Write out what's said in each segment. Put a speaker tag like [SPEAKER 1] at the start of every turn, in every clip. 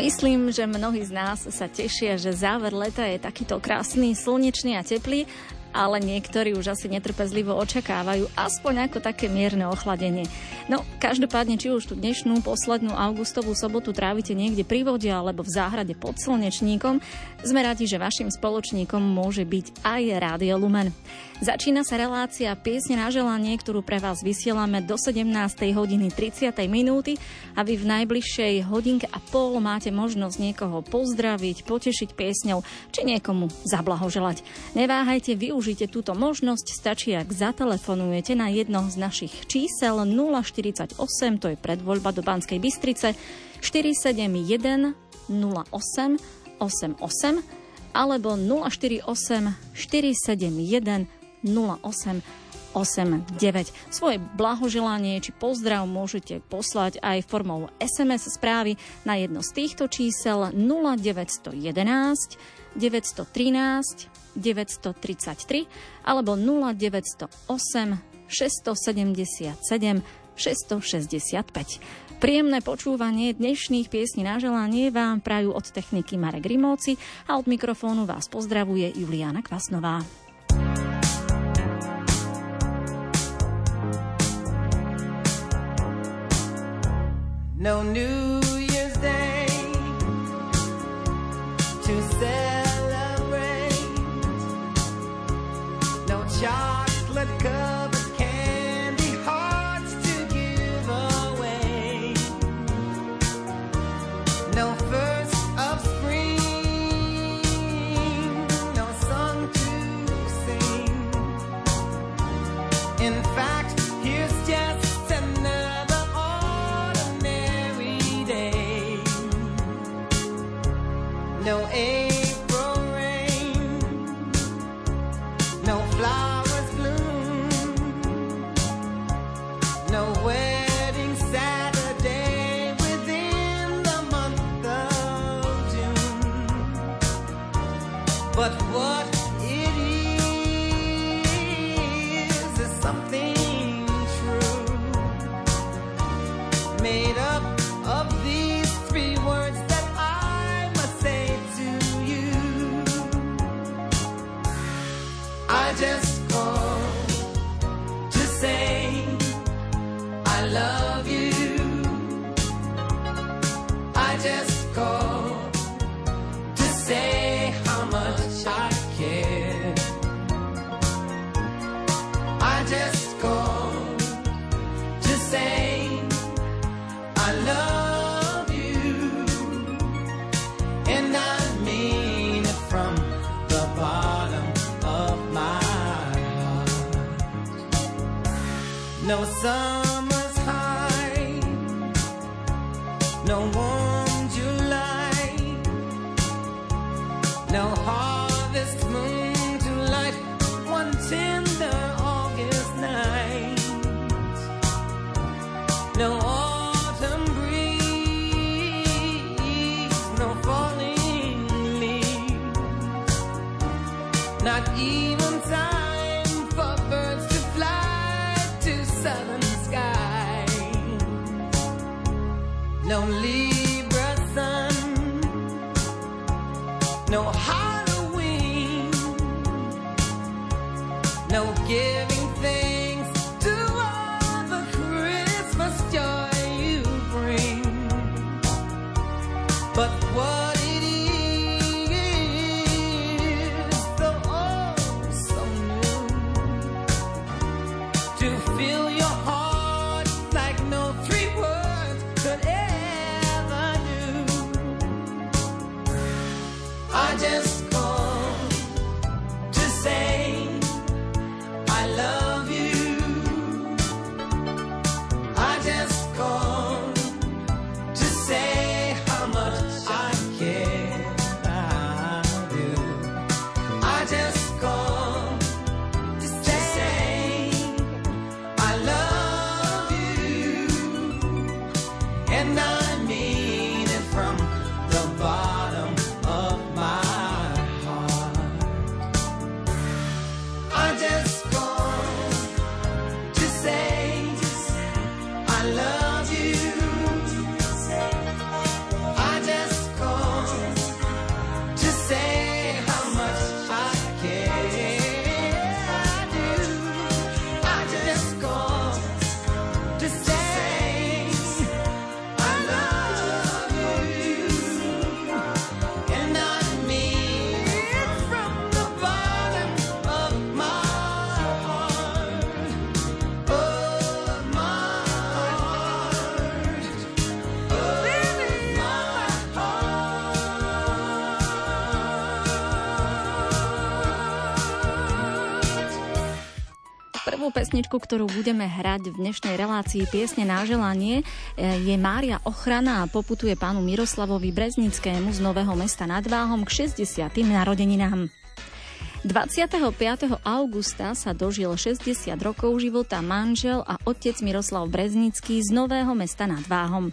[SPEAKER 1] Myslím, že mnohí z nás sa tešia, že záver leta je takýto krásny, slnečný a teplý ale niektorí už asi netrpezlivo očakávajú aspoň ako také mierne ochladenie. No, každopádne, či už tú dnešnú poslednú augustovú sobotu trávite niekde pri vode alebo v záhrade pod slnečníkom, sme radi, že vašim spoločníkom môže byť aj Rádio Lumen. Začína sa relácia Piesne na želanie, ktorú pre vás vysielame do 17. hodiny 30. minúty a vy v najbližšej hodinke a pol máte možnosť niekoho pozdraviť, potešiť piesňou či niekomu zablahoželať. Neváhajte, využite túto možnosť, stačí ak zatelefonujete na jedno z našich čísel 048, to je predvoľba do Banskej Bystrice, 471 08 88 alebo 048 471 0889. Svoje blahoželanie či pozdrav môžete poslať aj formou SMS správy na jedno z týchto čísel 0911 913 933 alebo 0908 677 665. Príjemné počúvanie dnešných piesní na želanie vám prajú od techniky Marek Rimóci a od mikrofónu vás pozdravuje Juliana Kvasnová. no New Year's to celebrate, no chocolate
[SPEAKER 2] Prvú pesničku, ktorú budeme hrať v dnešnej relácii Piesne na želanie e, je Mária Ochrana a poputuje pánu Miroslavovi Breznickému z Nového mesta nad Váhom k 60. narodeninám. 25. augusta sa dožil 60 rokov života manžel a otec Miroslav Breznický z Nového mesta nad Váhom.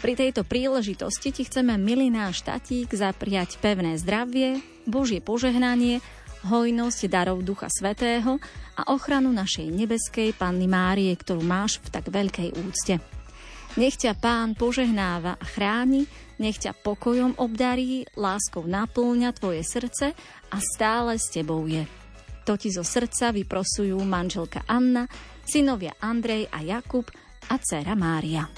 [SPEAKER 2] Pri tejto príležitosti ti chceme, milý náš tatík, zapriať pevné zdravie, Božie požehnanie, hojnosť darov Ducha Svetého a ochranu našej nebeskej Panny Márie, ktorú máš v tak veľkej úcte. Nech ťa Pán požehnáva a chráni, nech ťa pokojom obdarí, láskou naplňa tvoje srdce a stále s tebou je. To ti zo srdca vyprosujú manželka Anna, synovia Andrej a Jakub a dcera Mária.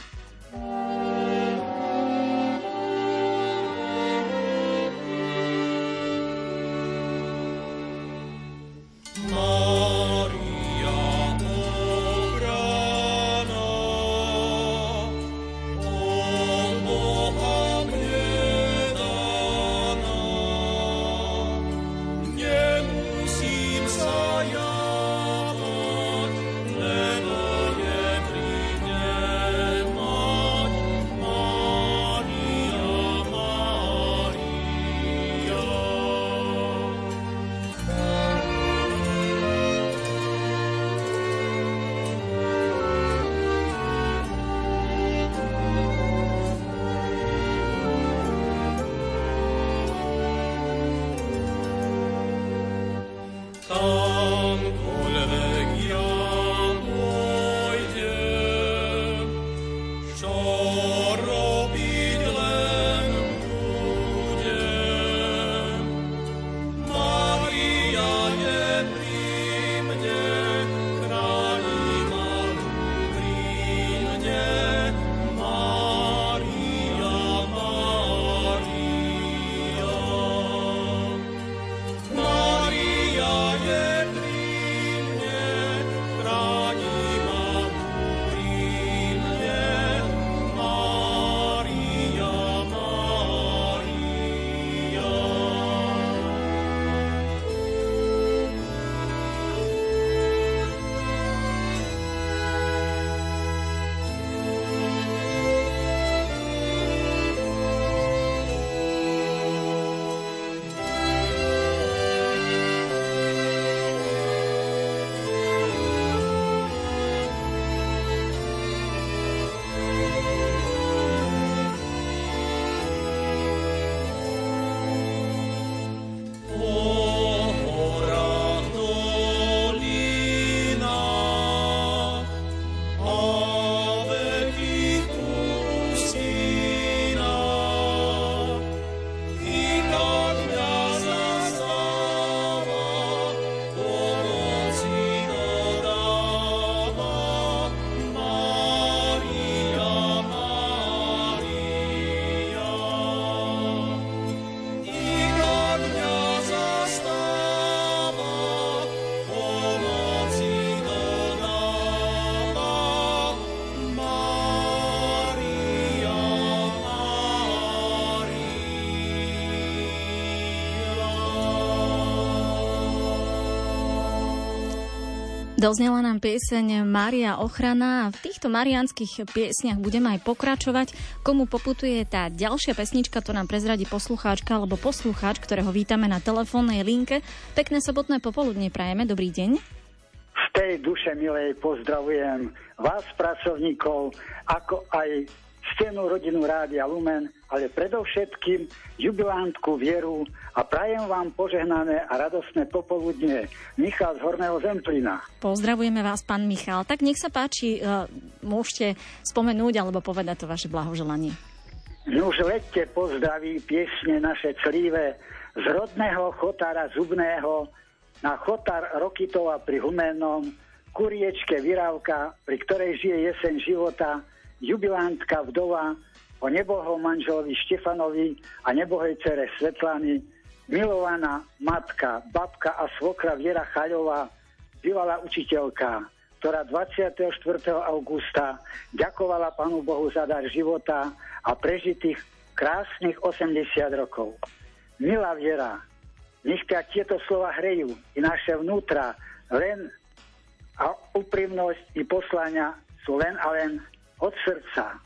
[SPEAKER 2] Doznela nám pieseň Maria Ochrana a v týchto marianských piesniach budeme aj pokračovať. Komu poputuje tá ďalšia pesnička, to nám prezradí poslucháčka alebo poslucháč, ktorého vítame na telefónnej linke. Pekné sobotné popoludne prajeme, dobrý deň.
[SPEAKER 3] Z tej duše milej pozdravujem vás, pracovníkov, ako aj stenú rodinu Rádia Lumen, ale predovšetkým jubilantku Vieru a prajem vám požehnané a radosné popoludne. Michal z Horného Zemplina.
[SPEAKER 2] Pozdravujeme vás, pán Michal. Tak nech sa páči, uh, môžete spomenúť alebo povedať to vaše blahoželanie.
[SPEAKER 3] Už lette pozdraví piesne naše críve z rodného chotára Zubného na chotár Rokitova pri Humennom, kuriečke Vyrávka, pri ktorej žije jeseň života, jubilantka vdova o nebohom manželovi Štefanovi a nebohej cere Svetlany, milovaná matka, babka a svokra Viera Chaľová, bývalá učiteľka, ktorá 24. augusta ďakovala Pánu Bohu za dar života a prežitých krásnych 80 rokov. Milá Viera, nech ťa tieto slova hrejú i naše vnútra, len a úprimnosť i poslania sú len a len od srdca.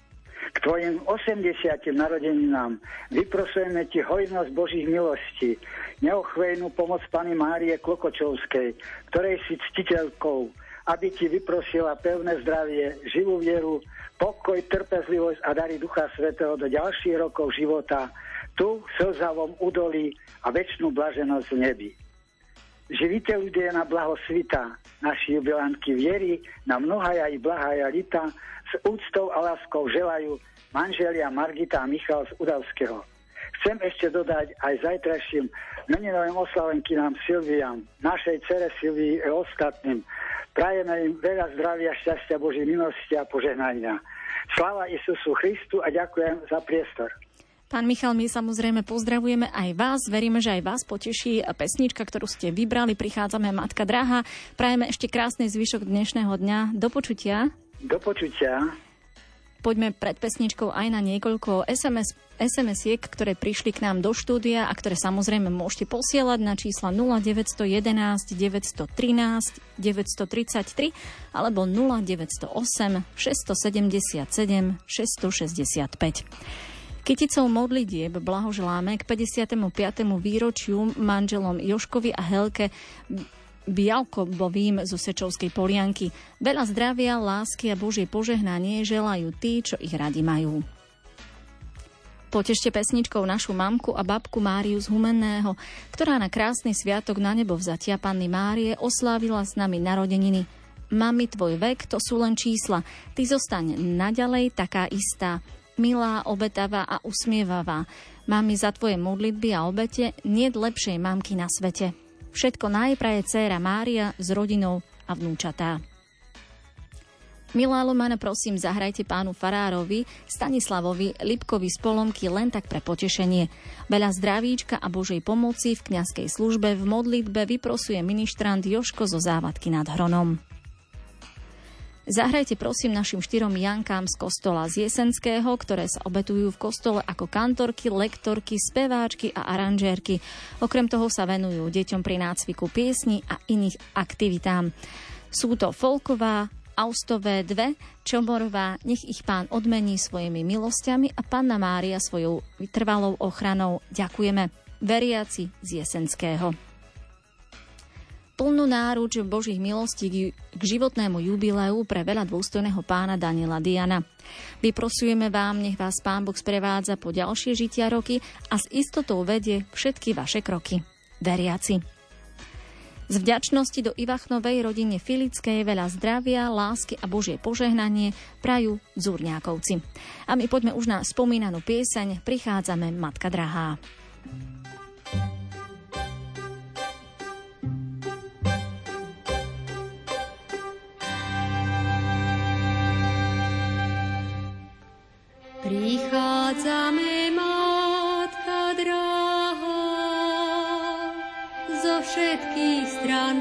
[SPEAKER 3] K tvojim 80. narodeninám vyprosujeme ti hojnosť Božích milostí, neochvejnú pomoc Pany Márie Klokočovskej, ktorej si ctiteľkou, aby ti vyprosila pevné zdravie, živú vieru, pokoj, trpezlivosť a dary Ducha Svetého do ďalších rokov života, tu v slzavom údolí a väčšinu blaženosť v nebi. Živite ľudia na blaho svita, naši jubilantky viery, na mnohaja i blahaja lita, s úctou a láskou želajú manželia Margita a Michal z Udavského. Chcem ešte dodať aj zajtrajším meninovým oslavenkinám Silviam, našej cere Silvii a ostatným. Prajeme im veľa zdravia, šťastia, Boží milosti a požehnania. Sláva Isusu Christu a ďakujem za priestor.
[SPEAKER 2] Pán Michal, my samozrejme pozdravujeme aj vás. Veríme, že aj vás poteší pesnička, ktorú ste vybrali. Prichádzame Matka Draha. Prajeme ešte krásny zvyšok dnešného dňa. Do počutia.
[SPEAKER 3] Do počutia.
[SPEAKER 2] Poďme pred pesničkou aj na niekoľko SMS, SMS-iek, ktoré prišli k nám do štúdia a ktoré samozrejme môžete posielať na čísla 0911 913 933 alebo 0908 677 665. Kyticou modlitieb blahoželáme k 55. výročiu manželom Joškovi a Helke Bialkobovým zo Sečovskej polianky. Veľa zdravia, lásky a Božie požehnanie želajú tí, čo ich radi majú. Potešte pesničkou našu mamku a babku Máriu z Humenného, ktorá na krásny sviatok na nebo vzatia Panny Márie oslávila s nami narodeniny. Mami, tvoj vek, to sú len čísla. Ty zostaň naďalej taká istá milá, obetavá a usmievavá. Mami, za tvoje modlitby a obete nie lepšej mamky na svete. Všetko najpraje dcéra Mária s rodinou a vnúčatá. Milá Lomana, prosím, zahrajte pánu Farárovi, Stanislavovi, Lipkovi z Polomky len tak pre potešenie. Veľa zdravíčka a Božej pomoci v kňazskej službe v modlitbe vyprosuje ministrant Joško zo závadky nad Hronom. Zahrajte prosím našim štyrom Jankám z kostola z Jesenského, ktoré sa obetujú v kostole ako kantorky, lektorky, speváčky a aranžérky. Okrem toho sa venujú deťom pri nácviku piesni a iných aktivitám. Sú to Folková, Austové dve, Čomorová, nech ich pán odmení svojimi milosťami a panna Mária svojou vytrvalou ochranou. Ďakujeme. Veriaci z Jesenského plnú náruč Božích milostí k životnému jubileu pre veľa dôstojného pána Daniela Diana. Vyprosujeme vám, nech vás Pán Boh sprevádza po ďalšie žitia roky a s istotou vedie všetky vaše kroky. Veriaci. Z vďačnosti do Ivachnovej rodine Filickej veľa zdravia, lásky a Božie požehnanie prajú Zúrňákovci. A my poďme už na spomínanú pieseň Prichádzame Matka Drahá.
[SPEAKER 4] Prichádzame, Matka drahá, zo všetkých strán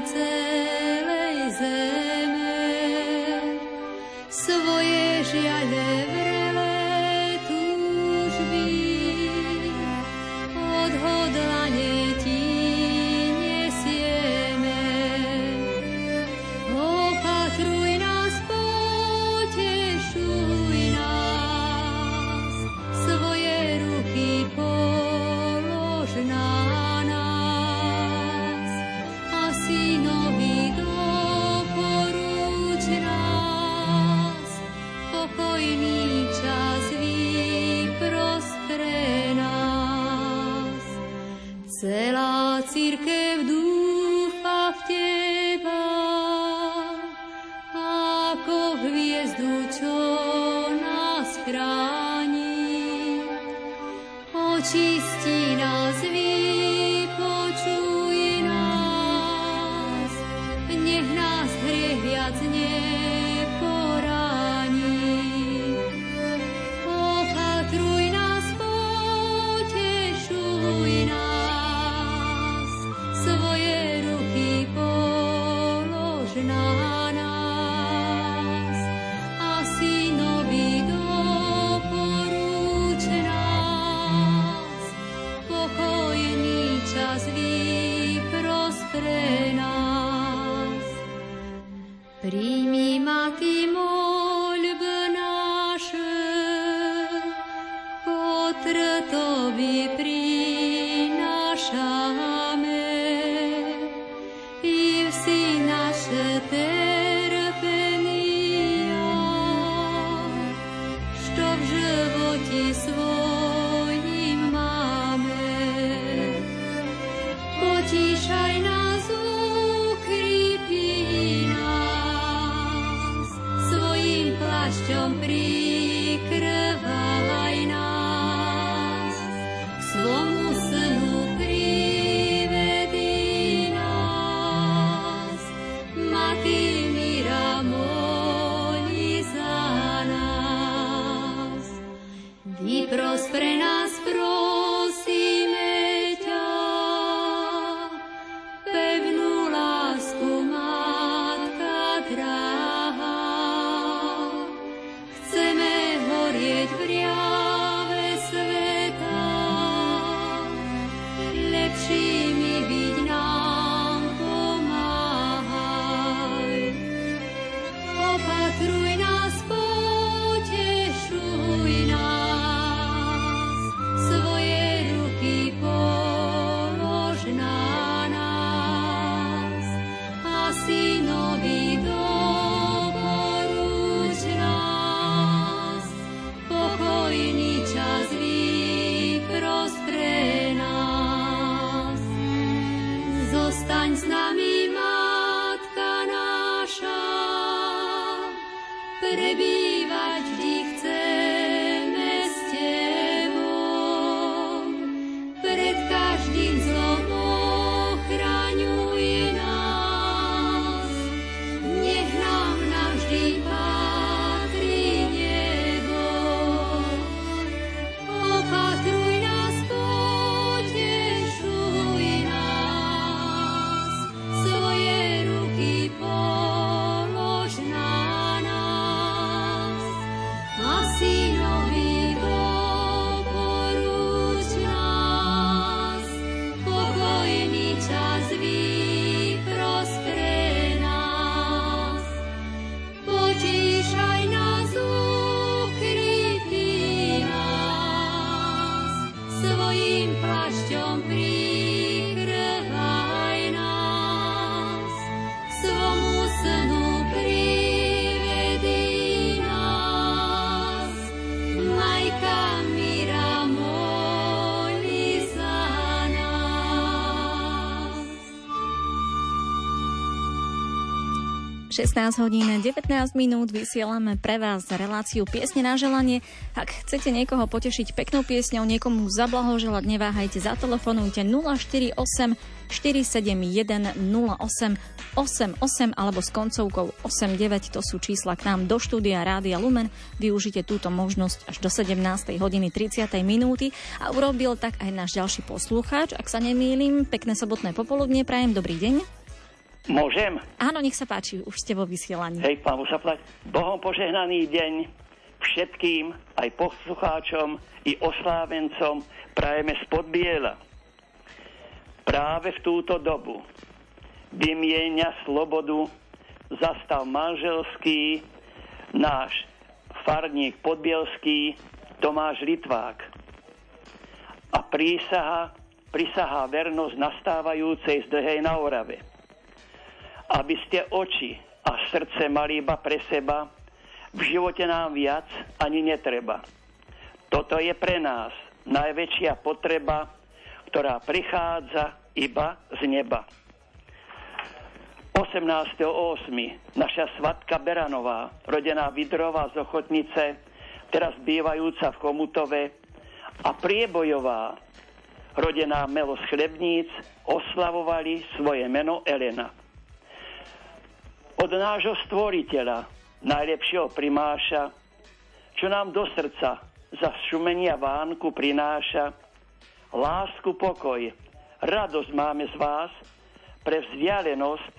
[SPEAKER 2] 16 hodín 19 minút vysielame pre vás reláciu Piesne na želanie. Ak chcete niekoho potešiť peknou piesňou, niekomu zablahoželať, neváhajte, zatelefonujte 048 471 08 88 alebo s koncovkou 89, to sú čísla k nám do štúdia Rádia Lumen. Využite túto možnosť až do 17. hodiny 30. minúty a urobil tak aj náš ďalší poslucháč. Ak sa nemýlim, pekné sobotné popoludne, prajem dobrý deň.
[SPEAKER 5] Môžem?
[SPEAKER 2] Áno, nech sa páči, už ste vo vysielaní.
[SPEAKER 5] Hej, pán Musaplať, Bohom požehnaný deň všetkým, aj poslucháčom, i oslávencom prajeme spod biela. Práve v túto dobu vymienia slobodu zastav manželský náš farník podbielský Tomáš Litvák. A prísaha, prisahá vernosť nastávajúcej zdrhej na Orave aby ste oči a srdce mali iba pre seba, v živote nám viac ani netreba. Toto je pre nás najväčšia potreba, ktorá prichádza iba z neba. 18.8. naša svatka Beranová, rodená Vidrová z Ochotnice, teraz bývajúca v Komutove, a priebojová, rodená Melo z Chlebníc, oslavovali svoje meno Elena od nášho stvoriteľa, najlepšieho primáša, čo nám do srdca za šumenia vánku prináša, lásku, pokoj, radosť máme z vás, pre vzdialenosť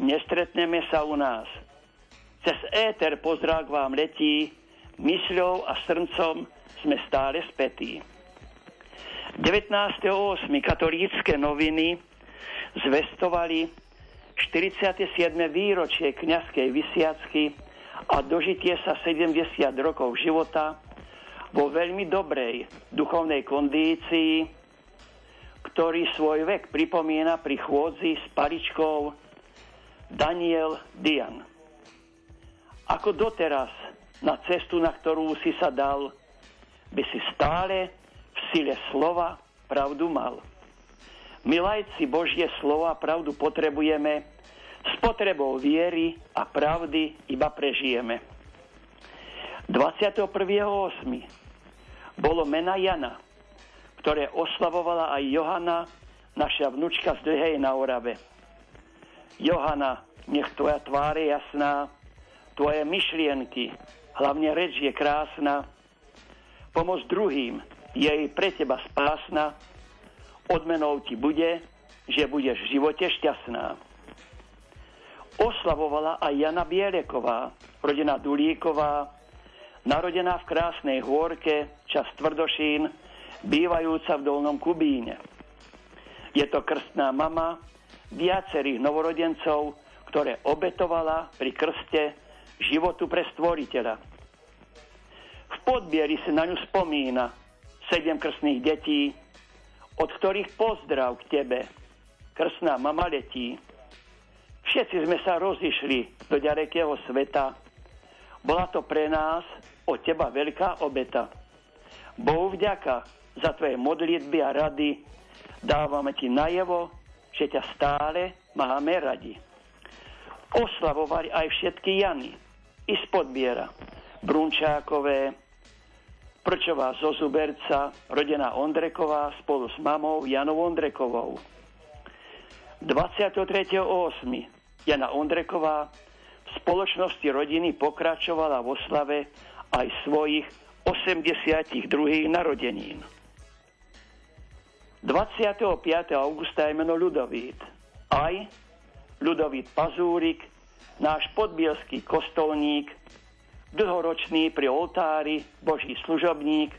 [SPEAKER 5] nestretneme sa u nás. Cez éter pozdrav vám letí, mysľou a srdcom sme stále spätí. 19.8. katolícke noviny zvestovali 47. výročie kňazskej vysiacky a dožitie sa 70 rokov života vo veľmi dobrej duchovnej kondícii, ktorý svoj vek pripomína pri chôdzi s paličkou Daniel Dian. Ako doteraz na cestu, na ktorú si sa dal, by si stále v sile slova pravdu mal. Milajci Božie slova pravdu potrebujeme, s potrebou viery a pravdy iba prežijeme. 21.8. bolo mena Jana, ktoré oslavovala aj Johana, naša vnúčka z Dlhej na Orave. Johana, nech tvoja tvár je jasná, tvoje myšlienky, hlavne reč je krásna, pomoc druhým je pre teba spásna, odmenou ti bude, že budeš v živote šťastná. Oslavovala aj Jana Bieleková, rodina Dulíková, narodená v krásnej hôrke, čas Tvrdošín, bývajúca v Dolnom Kubíne. Je to krstná mama viacerých novorodencov, ktoré obetovala pri krste životu pre stvoriteľa. V podbieri si na ňu spomína sedem krstných detí, od ktorých pozdrav k tebe, krstná mama letí. Všetci sme sa rozišli do ďalekého sveta. Bola to pre nás od teba veľká obeta. Bohu vďaka za tvoje modlitby a rady. Dávame ti najevo, že ťa stále máme radi. Oslavovali aj všetky Jany i spodbiera. Brunčákové, Prčová zo Zuberca, rodená Ondreková spolu s mamou Janou Ondrekovou. 23.8. Jana Ondreková v spoločnosti rodiny pokračovala vo slave aj svojich 82. narodenín. 25. augusta je meno Ľudovít. Aj Ľudovít Pazúrik, náš podbielský kostolník, dlhoročný pri oltári Boží služobník,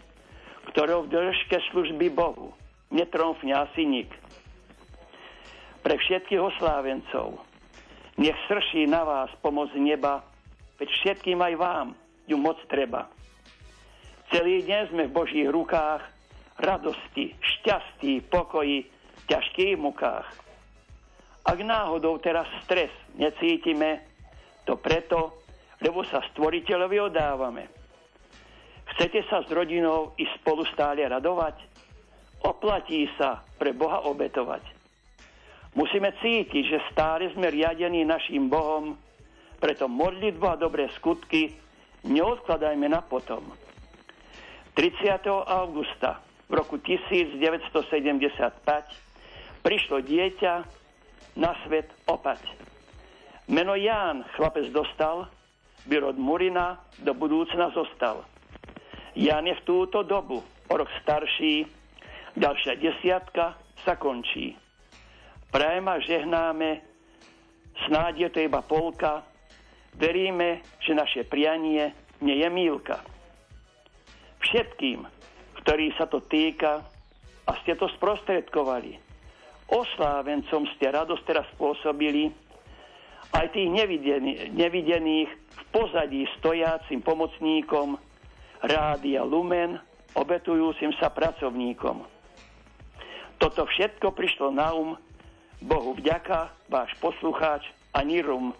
[SPEAKER 5] ktorou v držke služby Bohu netromfne asi nik. Pre všetkých oslávencov nech srší na vás pomoc neba, veď všetkým aj vám ju moc treba. Celý deň sme v Božích rukách, radosti, šťastí, pokoji, ťažkých mukách. Ak náhodou teraz stres necítime, to preto, lebo sa stvoriteľovi odávame. Chcete sa s rodinou i spolu stále radovať? Oplatí sa pre Boha obetovať. Musíme cítiť, že stále sme riadení našim Bohom, Preto modlitbu a dobré skutky neodkladajme na potom. 30. augusta v roku 1975 prišlo dieťa na svet opäť. Meno Ján chlapec dostal, Byrod Murina do budúcna zostal. Ján je v túto dobu o rok starší, ďalšia desiatka sa končí. Prajem a žehnáme, snáď je to iba polka, veríme, že naše prianie nie je mílka. Všetkým, ktorí sa to týka a ste to sprostredkovali, oslávencom ste radosť teraz spôsobili, aj tých nevidených, nevidených v pozadí stojacim pomocníkom Rádia Lumen, obetujúcim sa pracovníkom. Toto všetko prišlo na um Bohu vďaka, váš poslucháč Anirum.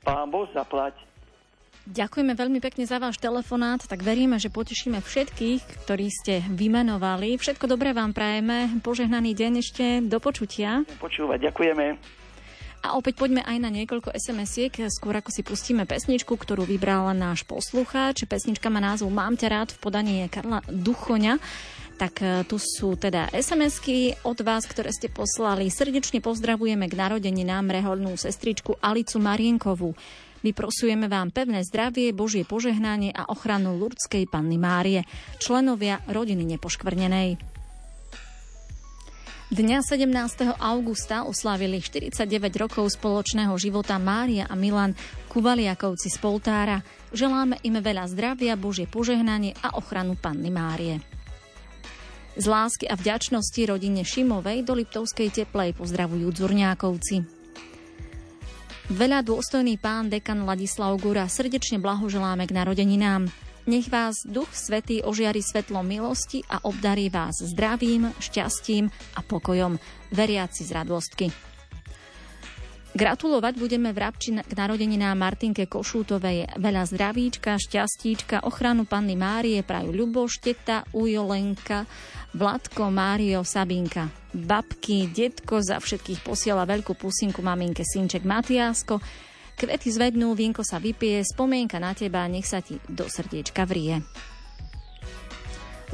[SPEAKER 5] Pán Boh zaplať.
[SPEAKER 2] Ďakujeme veľmi pekne za váš telefonát, tak veríme, že potešíme všetkých, ktorí ste vymenovali. Všetko dobré vám prajeme, požehnaný deň ešte, do počutia.
[SPEAKER 5] Počúvať, ďakujeme.
[SPEAKER 2] A opäť poďme aj na niekoľko SMS-iek, skôr ako si pustíme pesničku, ktorú vybral náš poslucháč. Pesnička má názov Mám ťa rád v podaní Karla Duchoňa. Tak e, tu sú teda SMS-ky od vás, ktoré ste poslali. Srdečne pozdravujeme k narodeninám reholnú sestričku Alicu Marienkovú. Vyprosujeme vám pevné zdravie, Božie požehnanie a ochranu Lurdskej Panny Márie, členovia rodiny nepoškvrnenej. Dňa 17. augusta oslavili 49 rokov spoločného života Mária a Milan Kuvaliakovci z Poltára. Želáme im veľa zdravia, Božie požehnanie a ochranu Panny Márie. Z lásky a vďačnosti rodine Šimovej do Liptovskej teplej pozdravujú Dzurňákovci. Veľa dôstojný pán dekan Ladislav Gura srdečne blahoželáme k narodeninám. Nech vás Duch Svetý ožiari svetlo milosti a obdarí vás zdravím, šťastím a pokojom, veriaci z radostky. Gratulovať budeme v Rabči k narodeninám Martinke Košútovej. Veľa zdravíčka, šťastíčka, ochranu Panny Márie prajú Ľuboš, teta, Ujolenka, Vladko, Mário, Sabinka. Babky, detko za všetkých posiela veľkú pusinku maminke Synček Matiásko, Kvety zvednú, vínko sa vypije, spomienka na teba, nech sa ti do srdiečka vrie.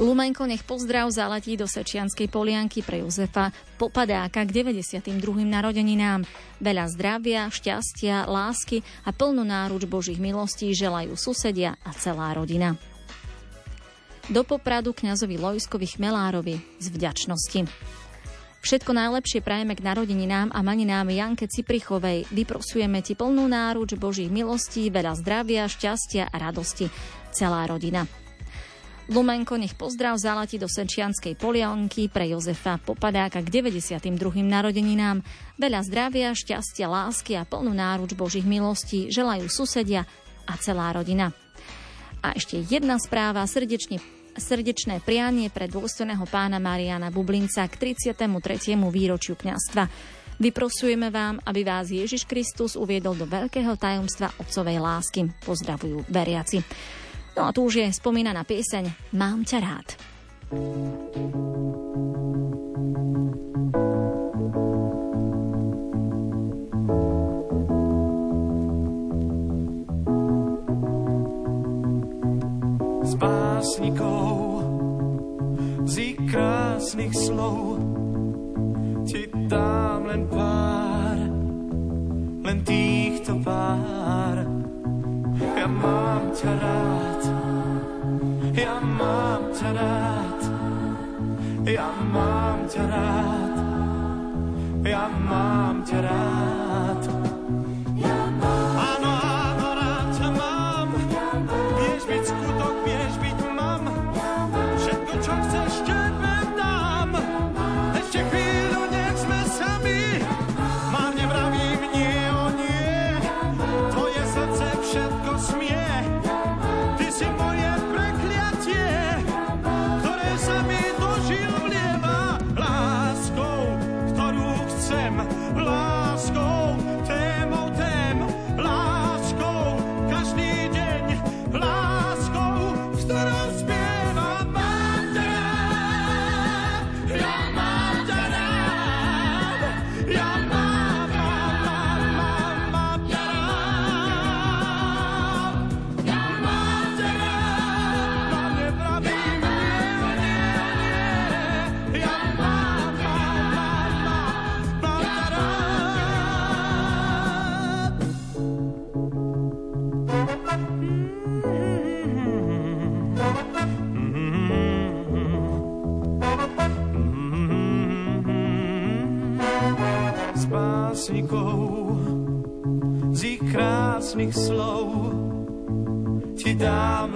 [SPEAKER 2] Lumenko nech pozdrav zaletí do Sečianskej polianky pre Jozefa Popadáka k 92. narodeninám. Veľa zdravia, šťastia, lásky a plnú náruč Božích milostí želajú susedia a celá rodina. Do Popradu kňazovi Lojskovi Chmelárovi z vďačnosti. Všetko najlepšie prajeme k narodeninám a maninám Janke Ciprichovej. Vyprosujeme ti plnú náruč Božích milostí, veľa zdravia, šťastia a radosti. Celá rodina. Lumenko nech pozdrav zalati do Senčianskej polianky pre Jozefa Popadáka k 92. narodeninám. Veľa zdravia, šťastia, lásky a plnú náruč Božích milostí želajú susedia a celá rodina. A ešte jedna správa, srdečne srdečné prianie pre dôstojného pána Mariana Bublinca k 33. výročiu kňastva. Vyprosujeme vám, aby vás Ježiš Kristus uviedol do veľkého tajomstva otcovej lásky. Pozdravujú veriaci. No a tu už je spomínaná pieseň Mám ťa rád.
[SPEAKER 6] básnikov, z ich krásnych slov ti dám len pár, len týchto pár. Ja mám ťa rád, ja mám ťa rád, ja mám ťa rád, ja mám ťa rád. Básnikov, z ich krásnych slov ti dám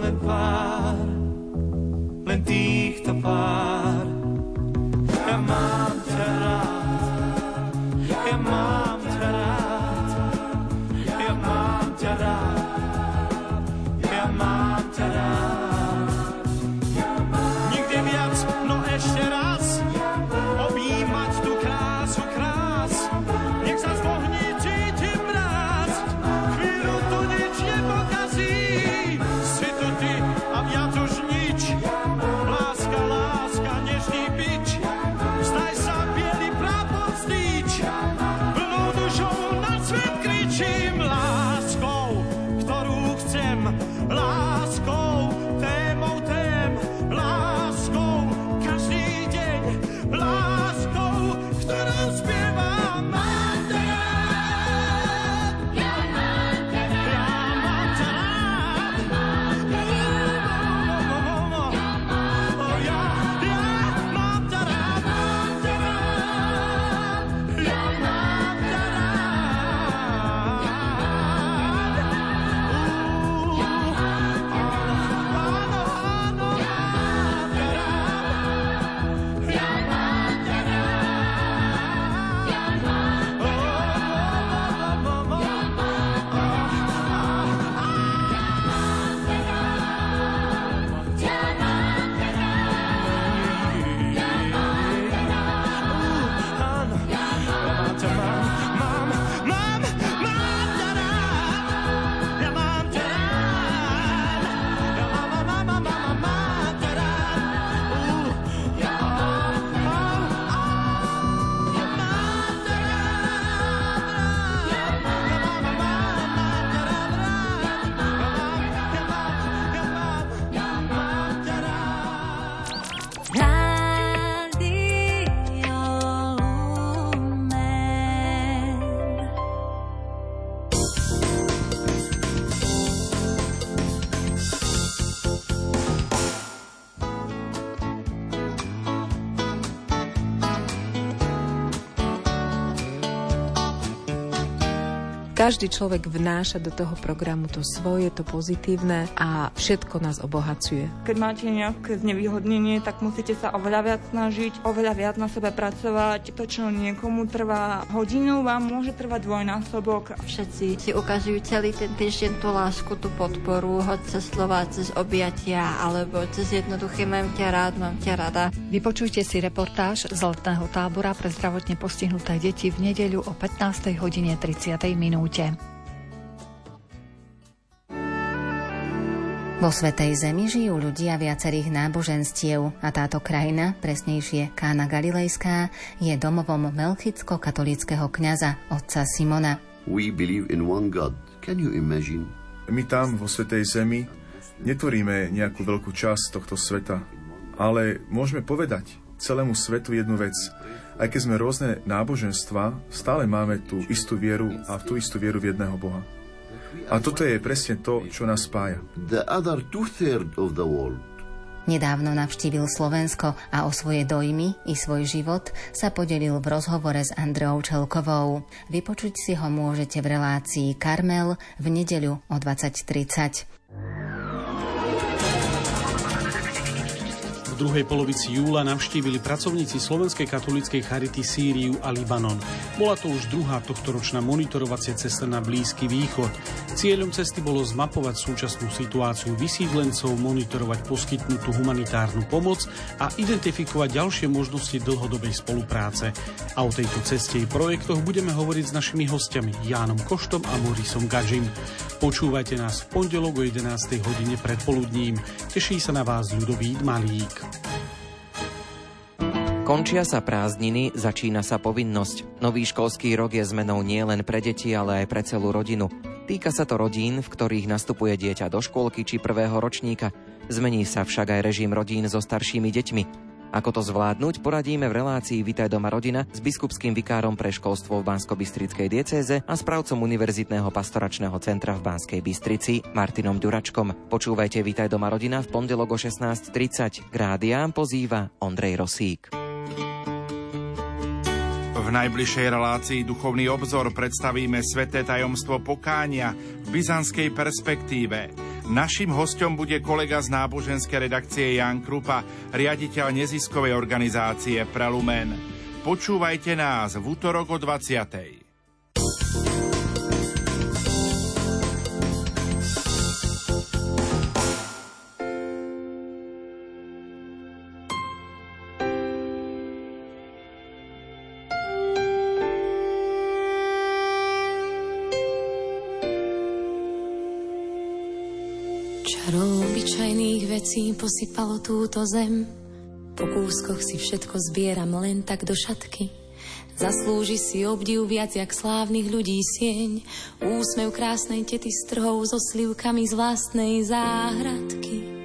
[SPEAKER 6] Každý
[SPEAKER 7] človek vnáša do toho programu to svoje, to pozitívne a všetko nás obohacuje.
[SPEAKER 8] Keď máte nejaké znevýhodnenie, tak musíte sa oveľa viac snažiť, oveľa viac na sebe pracovať. To, čo niekomu trvá hodinu, vám môže trvať dvojnásobok.
[SPEAKER 9] Všetci si ukazujú celý ten týždeň tú lásku, tú podporu, hoď cez slova, cez objatia, alebo cez jednoduché mám ťa rád, mám ťa rada.
[SPEAKER 10] Vypočujte si reportáž z letného tábora pre zdravotne postihnuté deti v nedeľu o 15. hodine 30. minúte.
[SPEAKER 11] Vo Svetej Zemi žijú ľudia viacerých náboženstiev a táto krajina, presnejšie Kána Galilejská, je domovom melchicko-katolického kňaza otca Simona.
[SPEAKER 12] We believe in one God. Can you imagine?
[SPEAKER 13] My tam vo Svetej Zemi netvoríme nejakú veľkú časť tohto sveta, ale môžeme povedať celému svetu jednu vec. Aj keď sme rôzne náboženstva, stále máme tú istú vieru a tú istú vieru v jedného Boha. A toto je presne to, čo nás spája.
[SPEAKER 11] Nedávno navštívil Slovensko a o svoje dojmy i svoj život sa podelil v rozhovore s Andreou Čelkovou. Vypočuť si ho môžete v relácii Karmel v nedeľu o 20.30.
[SPEAKER 14] V druhej polovici júla navštívili pracovníci Slovenskej katolíckej charity Sýriu a Libanon. Bola to už druhá tohtoročná monitorovacia cesta na Blízky východ. Cieľom cesty bolo zmapovať súčasnú situáciu vysídlencov, monitorovať poskytnutú humanitárnu pomoc a identifikovať ďalšie možnosti dlhodobej spolupráce. A o tejto ceste i projektoch budeme hovoriť s našimi hostiami Jánom Koštom a Morisom Gadžim. Počúvajte nás v pondelok o 11. hodine predpoludním. Teší sa na vás ľudový Malík.
[SPEAKER 15] Končia sa prázdniny, začína sa povinnosť. Nový školský rok je zmenou nie len pre deti, ale aj pre celú rodinu. Týka sa to rodín, v ktorých nastupuje dieťa do škôlky či prvého ročníka. Zmení sa však aj režim rodín so staršími deťmi. Ako to zvládnuť, poradíme v relácii Vitaj doma rodina s biskupským vikárom pre školstvo v Bansko-Bystrickej diecéze a správcom Univerzitného pastoračného centra v Banskej Bystrici Martinom Ďuračkom. Počúvajte Vitaj doma rodina v pondelok o 16.30. K rádiám pozýva Ondrej Rosík.
[SPEAKER 16] V najbližšej relácii Duchovný obzor predstavíme sveté tajomstvo pokánia v byzantskej perspektíve. Naším hostom bude kolega z náboženskej redakcie Jan Krupa, riaditeľ neziskovej organizácie Prelumen. Počúvajte nás v útorok o 20.
[SPEAKER 17] posypalo túto zem. Po kúskoch si všetko zbieram len tak do šatky. Zaslúži si obdiv viac jak slávnych ľudí sieň. Úsmev krásnej tety s trhou so slivkami z vlastnej záhradky.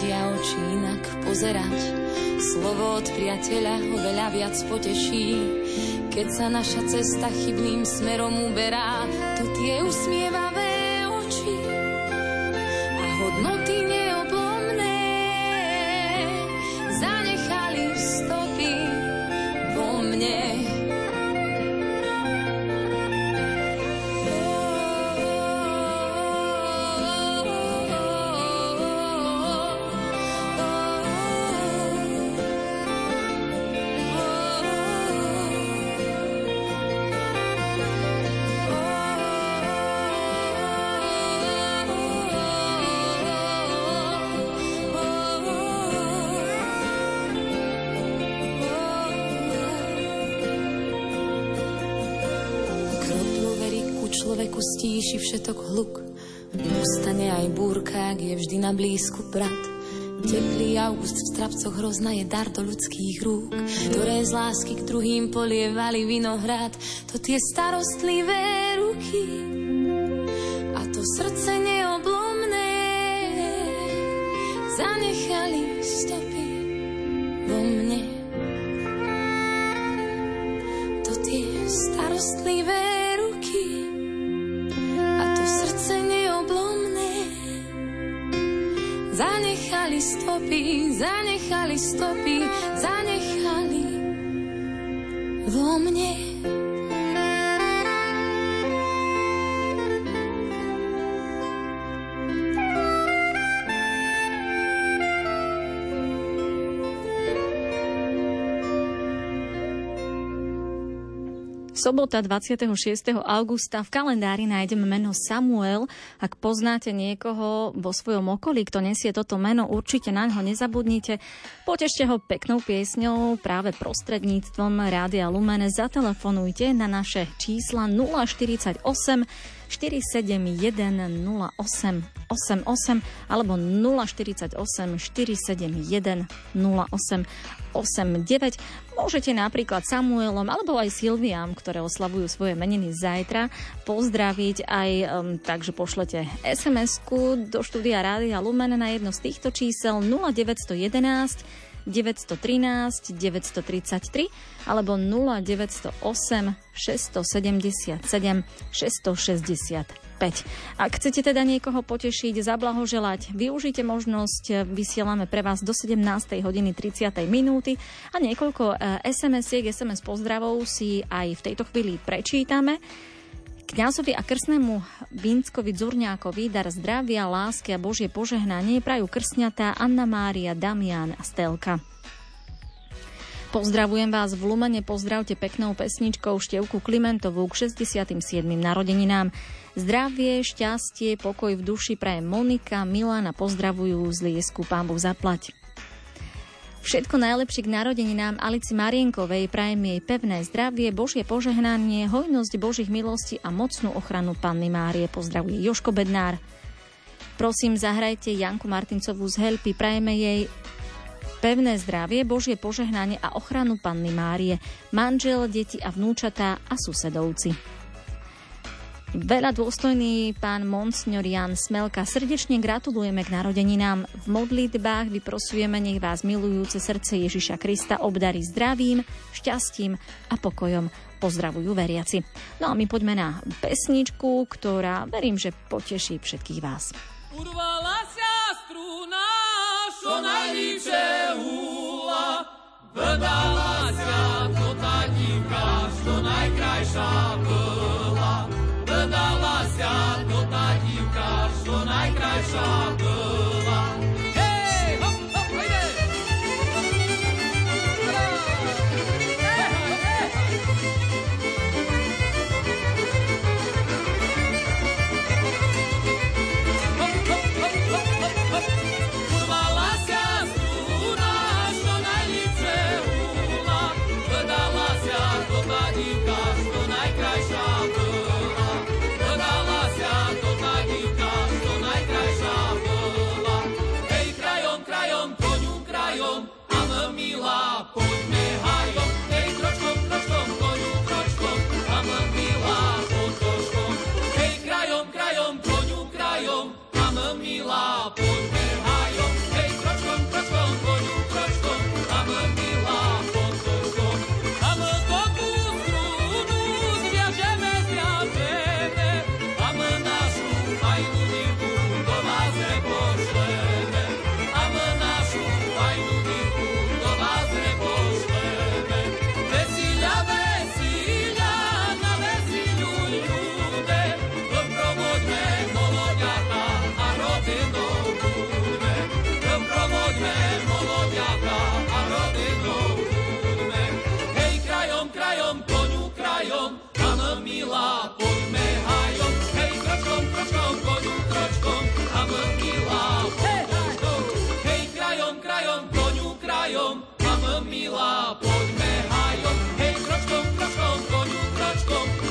[SPEAKER 17] Vedia oči inak pozerať. Slovo od priateľa ho veľa viac poteší, keď sa naša cesta chybným smerom uberá. To tie usmievavé všetok hluk. Ustane aj búrka, ak je vždy na blízku brat. Teplý august v strapcoch hrozna je dar do ľudských rúk, ktoré z lásky k druhým polievali vinohrad. To tie starostlivé ruky a to srdce neoblomné zanechali stopy, zanechali vo mne.
[SPEAKER 2] Sobota 26. augusta v kalendári nájdeme meno Samuel. Ak poznáte niekoho vo svojom okolí, kto nesie toto meno, určite na ňo nezabudnite. Potešte ho peknou piesňou práve prostredníctvom Rádia Lumene. Zatelefonujte na naše čísla 048 471 08 88 alebo 048 471 08 89. Môžete napríklad Samuelom alebo aj Silviám, ktoré oslavujú svoje meniny zajtra, pozdraviť aj um, tak, pošlete SMS-ku do štúdia Rádia Lumen na jedno z týchto čísel 0911 913 933 alebo 0908 677 665. Ak chcete teda niekoho potešiť, zablahoželať, využite možnosť, vysielame pre vás do 17. hodiny 30. minúty a niekoľko SMS-iek, SMS pozdravov si aj v tejto chvíli prečítame. Kňazovi a krstnému Vínskovi Dzurňákovi dar zdravia, lásky a Božie požehnanie prajú krstňatá Anna Mária, Damian a Stelka. Pozdravujem vás v Lumene, pozdravte peknou pesničkou Števku Klimentovú k 67. narodeninám. Zdravie, šťastie, pokoj v duši praje Monika, Milana pozdravujú z Liesku, pán Boh zaplať. Všetko najlepšie k narodeninám Alici Marienkovej prajem jej pevné zdravie, Božie požehnanie, hojnosť Božích milostí a mocnú ochranu Panny Márie. Pozdravuje Joško Bednár. Prosím, zahrajte Janku Martincovú z Helpy, prajeme jej pevné zdravie, Božie požehnanie a ochranu Panny Márie, manžel, deti a vnúčatá a susedovci. Veľa dôstojný pán Monsignor Jan Smelka. Srdečne gratulujeme k narodeninám. V modlitbách vyprosujeme, nech vás milujúce srdce Ježiša Krista obdarí zdravím, šťastím a pokojom. Pozdravujú veriaci. No a my poďme na pesničku, ktorá verím, že poteší všetkých vás.
[SPEAKER 6] Urvala sa struna, čo najlípšie húla, vdala walk. Coco.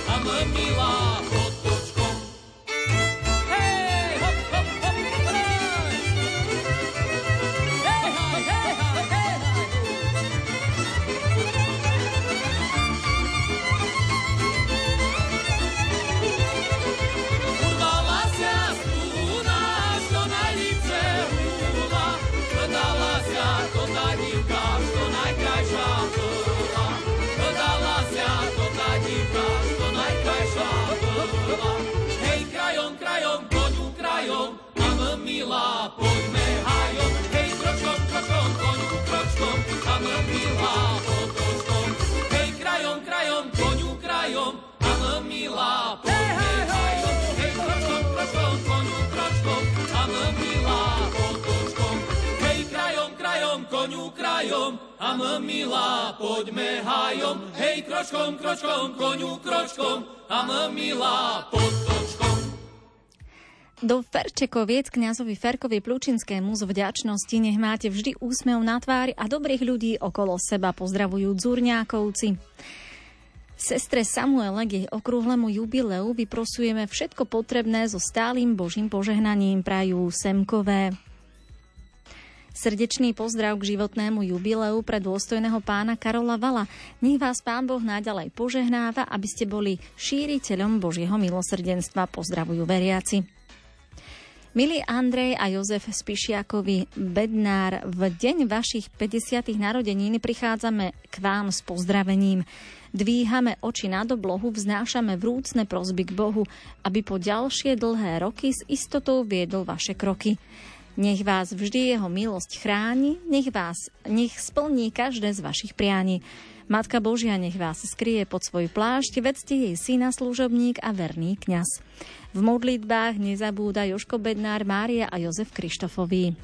[SPEAKER 6] Koňu krajom, a my milá, poďme hajom. Hej, kročkom, kročkom, koňu kročkom, a my milá, potočkom.
[SPEAKER 2] Do Ferčekoviec kňazovi Ferkovi Plučinskému z vďačnosti nech máte vždy úsmev na tvári a dobrých ľudí okolo seba pozdravujú dzurňákovci. Sestre Samuele k jej okrúhlemu jubileu vyprosujeme všetko potrebné so stálym Božím požehnaním prajú Semkové. Srdečný pozdrav k životnému jubileu pre dôstojného pána Karola Vala. Nech vás pán Boh naďalej požehnáva, aby ste boli šíriteľom Božieho milosrdenstva. Pozdravujú veriaci. Milí Andrej a Jozef Spišiakovi Bednár, v deň vašich 50. narodenín prichádzame k vám s pozdravením. Dvíhame oči nad oblohu, vznášame vrúcne prozby k Bohu, aby po ďalšie dlhé roky s istotou viedol vaše kroky. Nech vás vždy jeho milosť chráni, nech vás, nech splní každé z vašich prianí. Matka Božia nech vás skrie pod svoj plášť, vedzte jej syna, služobník a verný kňaz. V modlitbách nezabúda Joško Bednár, Mária a Jozef Krištofovi.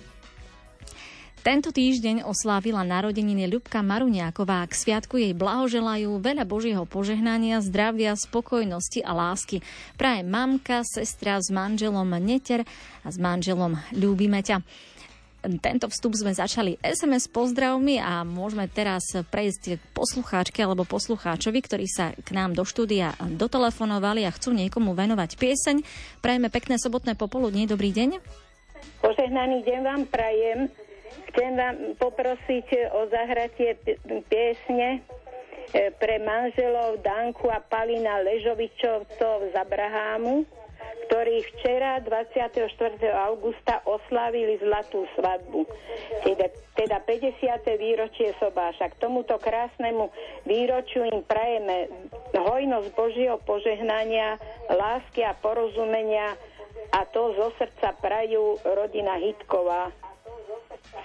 [SPEAKER 2] Tento týždeň oslávila narodeniny Ľubka Maruňáková. K sviatku jej blahoželajú veľa Božieho požehnania, zdravia, spokojnosti a lásky. Praje mamka, sestra s manželom Neter a s manželom Ľúbime ťa. Tento vstup sme začali SMS pozdravmi a môžeme teraz prejsť k poslucháčke alebo poslucháčovi, ktorí sa k nám do štúdia dotelefonovali a chcú niekomu venovať pieseň. Prajeme pekné sobotné popoludnie. Dobrý deň.
[SPEAKER 18] Požehnaný deň vám prajem. Chcem vám poprosiť o zahratie piesne e, pre manželov Danku a Palina Ležovičovcov z Abrahámu, ktorí včera 24. augusta oslávili zlatú svadbu, teda, teda 50. výročie sobáša. K tomuto krásnemu výročiu im prajeme hojnosť Božieho požehnania, lásky a porozumenia a to zo srdca prajú rodina Hitková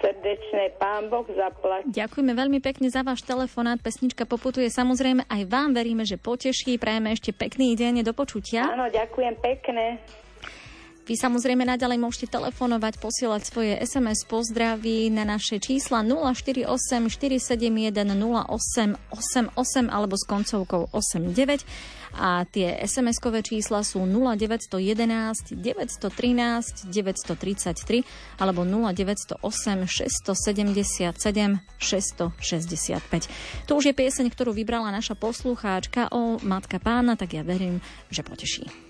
[SPEAKER 18] srdečné pán Boh zaplať.
[SPEAKER 2] Ďakujeme veľmi pekne za váš telefonát. Pesnička poputuje samozrejme aj vám. Veríme, že poteší. Prajeme ešte pekný deň. Do počutia.
[SPEAKER 18] Áno, ďakujem pekne.
[SPEAKER 2] Vy samozrejme naďalej môžete telefonovať, posielať svoje SMS pozdravy na naše čísla 048 471 0888 alebo s koncovkou 89 a tie SMS-kové čísla sú 0911 913 933 alebo 0908 677 665. To už je pieseň, ktorú vybrala naša poslucháčka o Matka pána, tak ja verím, že poteší.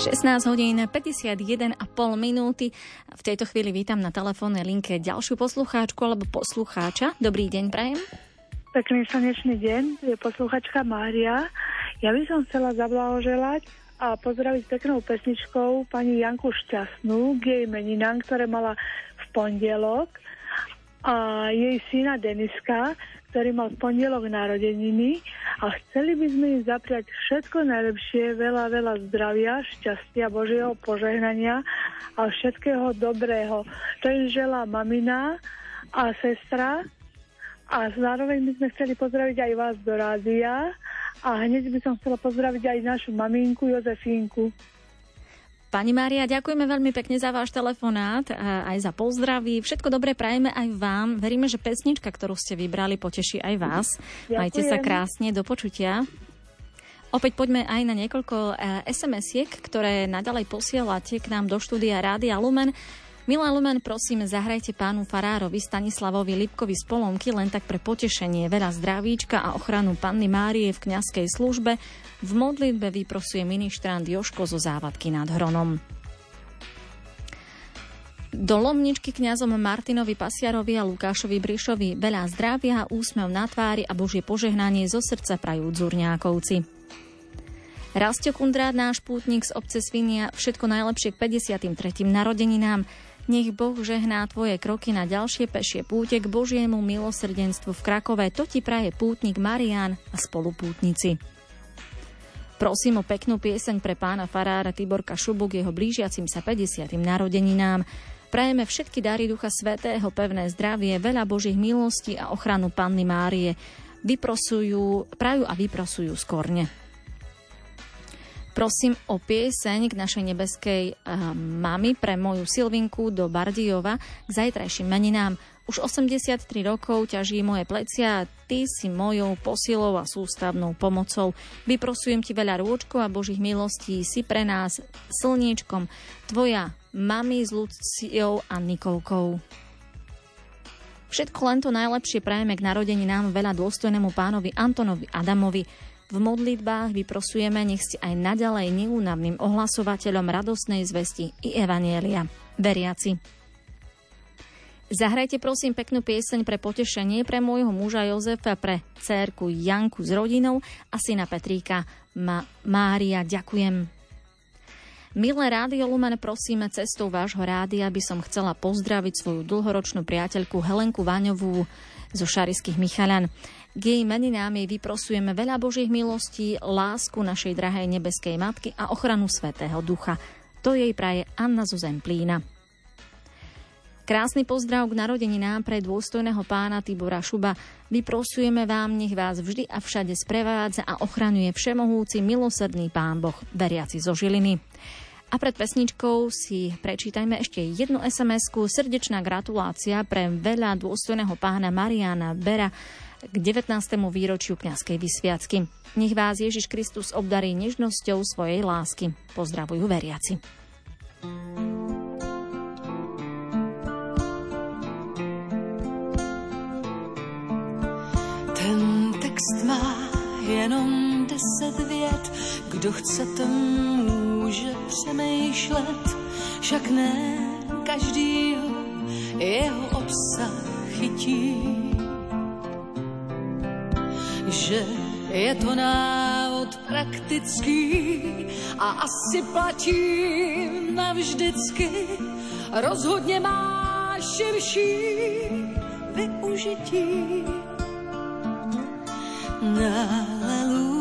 [SPEAKER 2] 16 hodín 51,5 minúty. V tejto chvíli vítam na telefónnej linke ďalšiu poslucháčku alebo poslucháča. Dobrý deň, Prajem.
[SPEAKER 19] Pekný slnečný deň, je posluchačka Mária. Ja by som chcela zablahoželať a pozdraviť peknou pesničkou pani Janku Šťastnú k jej meninám, ktoré mala v pondelok a jej syna Deniska, ktorý mal v pondelok narodeniny a chceli by sme im zapriať všetko najlepšie, veľa, veľa zdravia, šťastia, Božieho požehnania a všetkého dobrého. To im želá mamina a sestra a zároveň by sme chceli pozdraviť aj vás do rádia a hneď by som chcela pozdraviť aj našu maminku Jozefínku.
[SPEAKER 2] Pani Mária, ďakujeme veľmi pekne za váš telefonát, aj za pozdraví. Všetko dobré prajeme aj vám. Veríme, že pesnička, ktorú ste vybrali, poteší aj vás.
[SPEAKER 19] Ďakujem.
[SPEAKER 2] Majte sa krásne, do počutia. Opäť poďme aj na niekoľko e, SMS-iek, ktoré nadalej posielate k nám do štúdia Rádia Lumen. Milá Lumen, prosím, zahrajte pánu Farárovi Stanislavovi Lipkovi z Polomky len tak pre potešenie, veľa zdravíčka a ochranu Panny Márie v kňazskej službe. V modlitbe vyprosuje ministrant Joško zo závadky nad Hronom. Do Lomničky kňazom Martinovi Pasiarovi a Lukášovi Brišovi veľa zdravia, úsmev na tvári a Božie požehnanie zo srdca prajú Dzurňákovci. Rastio Kundrát, náš pútnik z obce Svinia, všetko najlepšie k 53. narodeninám. Nech Boh žehná tvoje kroky na ďalšie pešie púte k Božiemu milosrdenstvu v Krakove. To ti praje pútnik Marian a spolupútnici. Prosím o peknú pieseň pre pána farára Tiborka Šubu k jeho blížiacim sa 50. narodeninám. Prajeme všetky dary Ducha Svetého, pevné zdravie, veľa Božích milostí a ochranu Panny Márie. Vyprosujú, prajú a vyprosujú skorne. Prosím o pieseň k našej nebeskej uh, mami pre moju Silvinku do Bardijova k zajtrajším meninám. Už 83 rokov ťaží moje plecia a ty si mojou posilou a sústavnou pomocou. Vyprosujem ti veľa rôčkov a Božích milostí. Si pre nás slniečkom. Tvoja mami s Luciou a Nikolkou. Všetko len to najlepšie prajeme k narodení nám veľa dôstojnému pánovi Antonovi Adamovi. V modlitbách vyprosujeme, nech ste aj naďalej neúnavným ohlasovateľom radosnej zvesti i evanielia. Veriaci. Zahrajte prosím peknú pieseň pre potešenie pre môjho muža Jozefa, pre cérku Janku s rodinou a syna Petríka. Ma- Mária, ďakujem. Milé rádio Lumen, prosíme cestou vášho rádia, by som chcela pozdraviť svoju dlhoročnú priateľku Helenku Váňovú zo Šariských Michaľan. K jej meninám jej vyprosujeme veľa Božích milostí, lásku našej drahej nebeskej matky a ochranu Svetého Ducha. To jej praje Anna zo Zemplína. Krásny pozdrav k narodeninám pre dôstojného pána Tibora Šuba. Vyprosujeme vám, nech vás vždy a všade sprevádza a ochraňuje všemohúci milosrdný pán Boh, veriaci zo Žiliny. A pred pesničkou si prečítajme ešte jednu SMS-ku. Srdečná gratulácia pre veľa dôstojného pána Mariana Bera k 19. výročiu kňazskej vysviacky. Nech vás Ježiš Kristus obdarí nežnosťou svojej lásky. Pozdravujú veriaci.
[SPEAKER 17] Ten text má jenom deset vět, kdo chcete může přemýšlet, však ne každý jeho obsah chytí. Že je to návod praktický a asi platí navždycky, rozhodně má širší využití. Aleluja,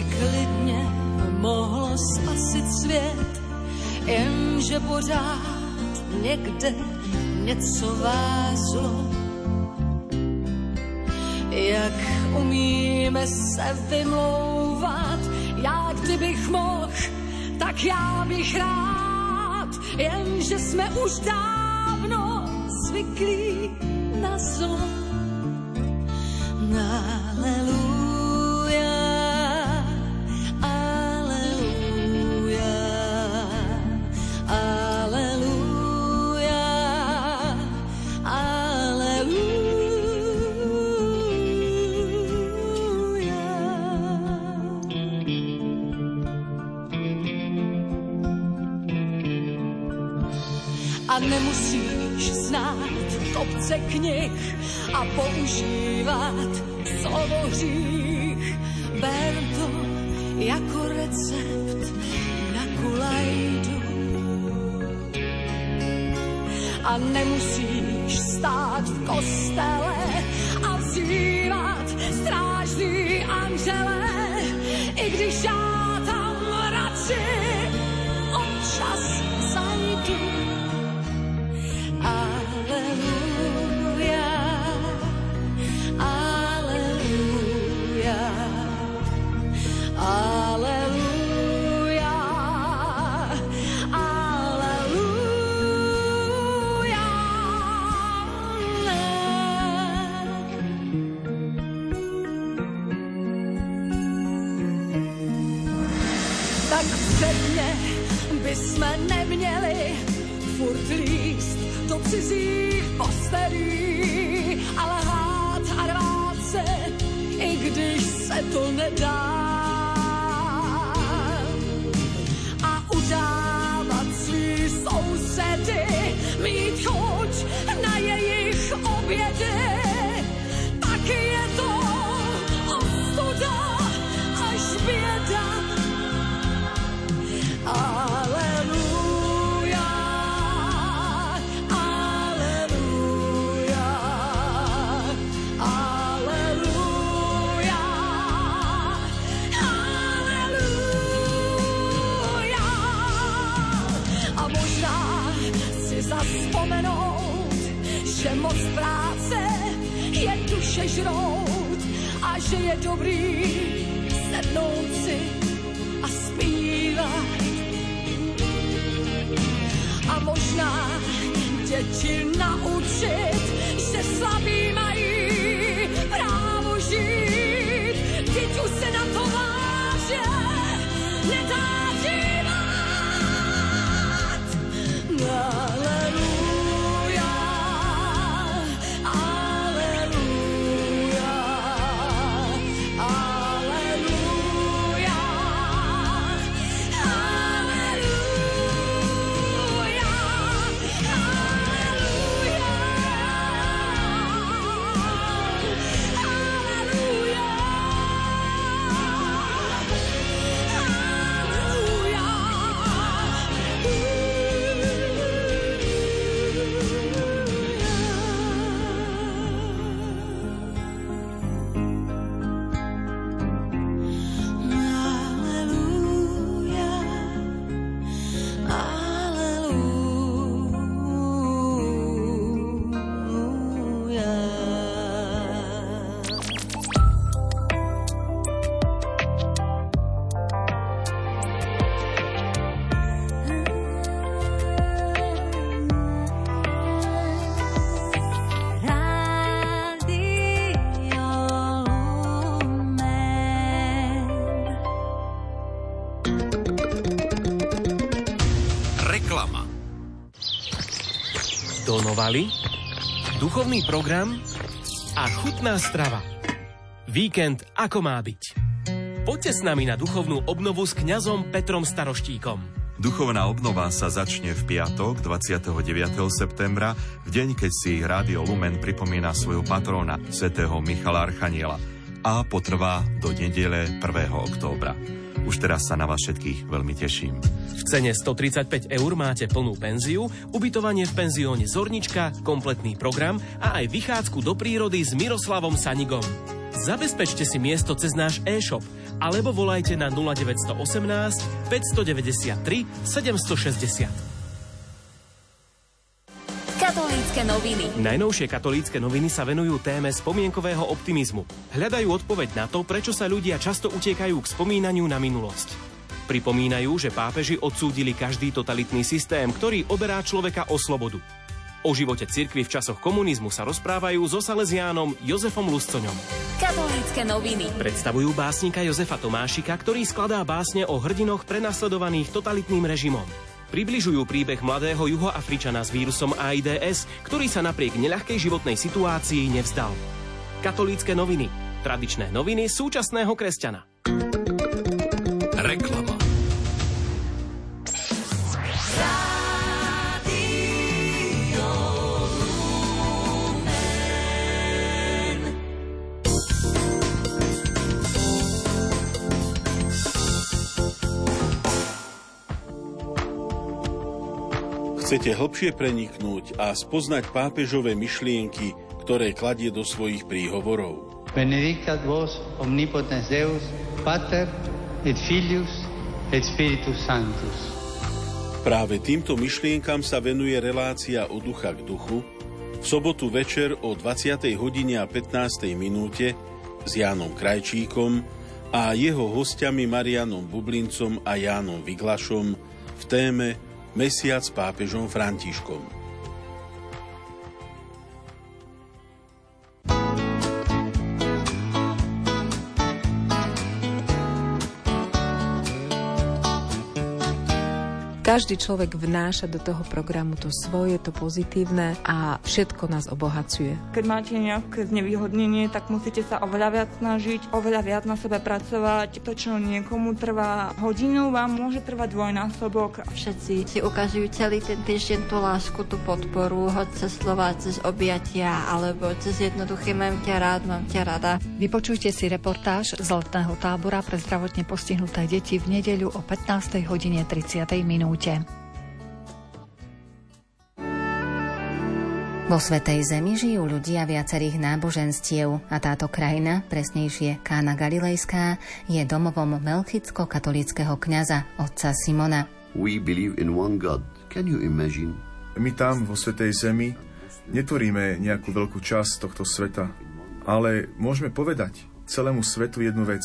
[SPEAKER 17] by klidně mohlo spasit svět, jenže pořád někde něco vázlo. Jak umíme se vymlouvat, já kdybych mohl, tak já bych rád, jenže jsme už dávno zvyklí na zlo. Aleluja, knih a používat slovo hřích. Ber to jako recept na kulajdu. A nemusíš stát v kostele
[SPEAKER 20] Donovali, duchovný program a chutná strava. Víkend ako má byť. Poďte s nami na duchovnú obnovu s kňazom Petrom Staroštíkom.
[SPEAKER 21] Duchovná obnova sa začne v piatok 29. septembra, v deň, keď si Rádio Lumen pripomína svojho patróna, svätého Michala Archaniela a potrvá do nedele 1. októbra. Už teraz sa na vás všetkých veľmi teším.
[SPEAKER 20] V cene 135 eur máte plnú penziu, ubytovanie v penzióne Zornička, kompletný program a aj vychádzku do prírody s Miroslavom Sanigom. Zabezpečte si miesto cez náš e-shop alebo volajte na 0918 593 760.
[SPEAKER 22] Katolícke noviny.
[SPEAKER 20] Najnovšie katolícke noviny sa venujú téme spomienkového optimizmu. Hľadajú odpoveď na to, prečo sa ľudia často utiekajú k spomínaniu na minulosť. Pripomínajú, že pápeži odsúdili každý totalitný systém, ktorý oberá človeka o slobodu. O živote cirkvi v časoch komunizmu sa rozprávajú so Salesiánom Jozefom Luscoňom.
[SPEAKER 17] Katolícke noviny.
[SPEAKER 20] Predstavujú básnika Jozefa Tomášika, ktorý skladá básne o hrdinoch prenasledovaných totalitným režimom. Približujú príbeh mladého juhoafričana s vírusom AIDS, ktorý sa napriek neľahkej životnej situácii nevzdal. Katolícke noviny. Tradičné noviny súčasného kresťana.
[SPEAKER 23] Chcete hlbšie preniknúť a spoznať pápežové myšlienky, ktoré kladie do svojich príhovorov?
[SPEAKER 24] Benedictat vos omnipotens Deus, Pater et Filius et Spiritus Sanctus.
[SPEAKER 23] Práve týmto myšlienkam sa venuje relácia od ducha k duchu v sobotu večer o 20. hodine a 15. minúte s Jánom Krajčíkom a jeho hostiami Marianom Bublincom a Jánom Vyglašom v téme Mesiac pápežom Františkom.
[SPEAKER 7] Každý človek vnáša do toho programu to svoje, to pozitívne a všetko nás obohacuje.
[SPEAKER 8] Keď máte nejaké znevýhodnenie, tak musíte sa oveľa viac snažiť, oveľa viac na sebe pracovať. To, čo niekomu trvá hodinu, vám môže trvať dvojnásobok.
[SPEAKER 9] Všetci si ukazujú celý ten týždeň tú lásku, tú podporu, hoď cez slova, cez objatia, alebo cez jednoduché mám ťa rád, mám ťa rada.
[SPEAKER 10] Vypočujte si reportáž z letného tábora pre zdravotne postihnuté deti v nedeľu o 15. hodine 30. minúte.
[SPEAKER 11] Vo Svetej Zemi žijú ľudia viacerých náboženstiev a táto krajina, presnejšie Kána Galilejská, je domovom melchicko-katolického kňaza otca Simona.
[SPEAKER 12] We believe in one God. Can you imagine?
[SPEAKER 13] My tam vo Svetej Zemi netvoríme nejakú veľkú časť tohto sveta, ale môžeme povedať celému svetu jednu vec.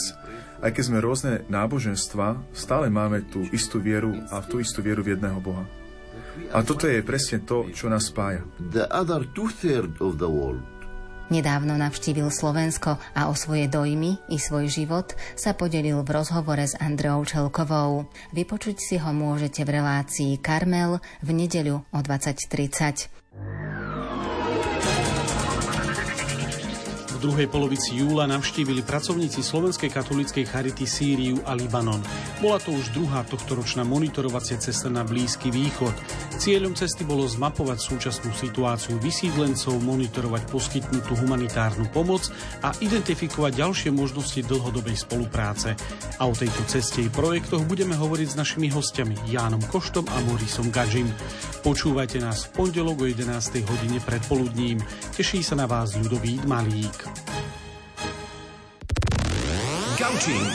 [SPEAKER 13] Aj keď sme rôzne náboženstva, stále máme tú istú vieru a tú istú vieru v jedného Boha. A toto je presne to, čo nás spája.
[SPEAKER 11] Nedávno navštívil Slovensko a o svoje dojmy i svoj život sa podelil v rozhovore s Andreou Čelkovou. Vypočuť si ho môžete v relácii Karmel v nedeľu o 20.30.
[SPEAKER 14] druhej polovici júla navštívili pracovníci Slovenskej katolíckej charity Sýriu a Libanon. Bola to už druhá tohtoročná monitorovacia cesta na Blízky východ. Cieľom cesty bolo zmapovať súčasnú situáciu vysídlencov, monitorovať poskytnutú humanitárnu pomoc a identifikovať ďalšie možnosti dlhodobej spolupráce. A o tejto ceste i projektoch budeme hovoriť s našimi hostiami Jánom Koštom a Morisom Gadžim. Počúvajte nás v pondelok o 11. hodine predpoludním. Teší sa na vás Ľudovít Malík.
[SPEAKER 20] Gaučing.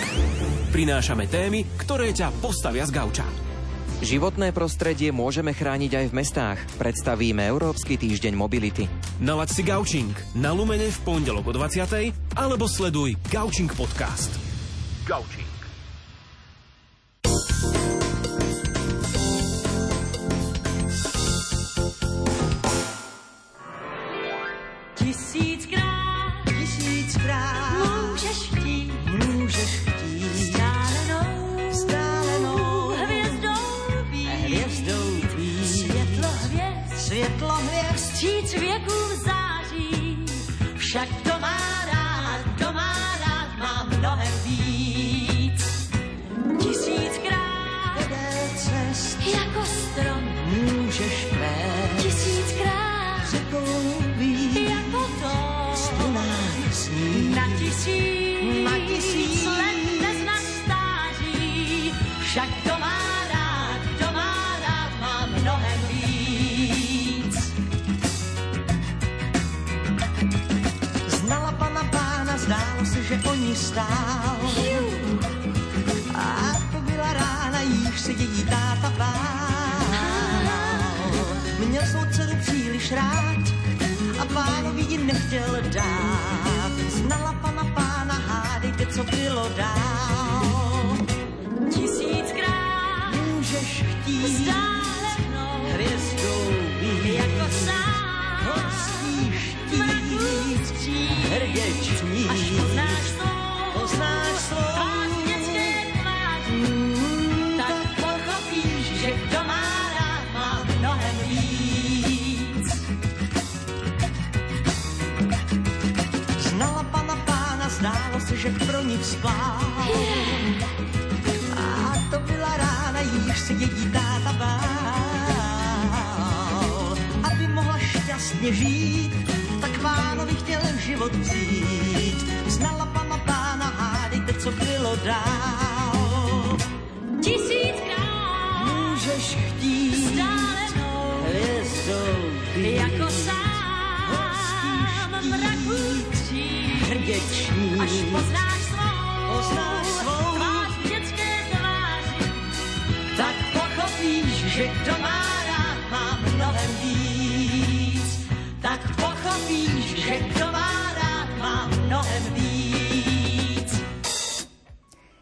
[SPEAKER 20] Prinášame témy, ktoré ťa postavia z gauča.
[SPEAKER 15] Životné prostredie môžeme chrániť aj v mestách. Predstavíme Európsky týždeň mobility.
[SPEAKER 20] Nalaď si Gaučing na Lumene v pondelok o 20. alebo sleduj Gaučing podcast. Gaučing.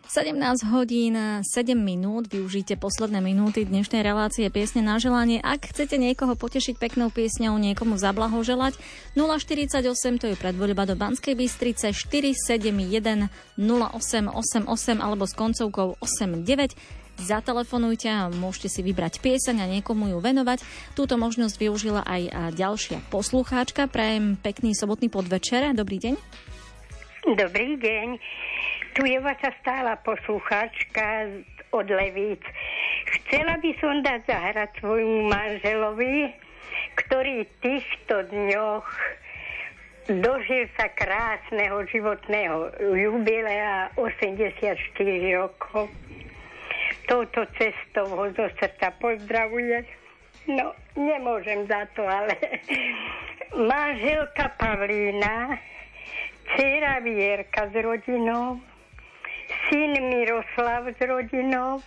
[SPEAKER 2] 17 hodín 7 minút, využite posledné minúty dnešnej relácie piesne na želanie. Ak chcete niekoho potešiť peknou piesňou, niekomu zablahoželať, 048 to je predvoľba do Banskej Bystrice 471 0888 alebo s koncovkou 89. Zatelefonujte a môžete si vybrať pieseň a niekomu ju venovať. Túto možnosť využila aj ďalšia poslucháčka. Prajem pekný sobotný podvečer. Dobrý deň.
[SPEAKER 25] Dobrý deň. Tu je vaša stála poslucháčka od Levíc. Chcela by som dať zahrať svojmu manželovi, ktorý v týchto dňoch dožil sa krásneho životného jubilea 84 rokov. Touto cestou ho zo srdca pozdravuje. No, nemôžem za to, ale manželka Pavlína, dcera Vierka s rodinou, syn Miroslav s rodinou,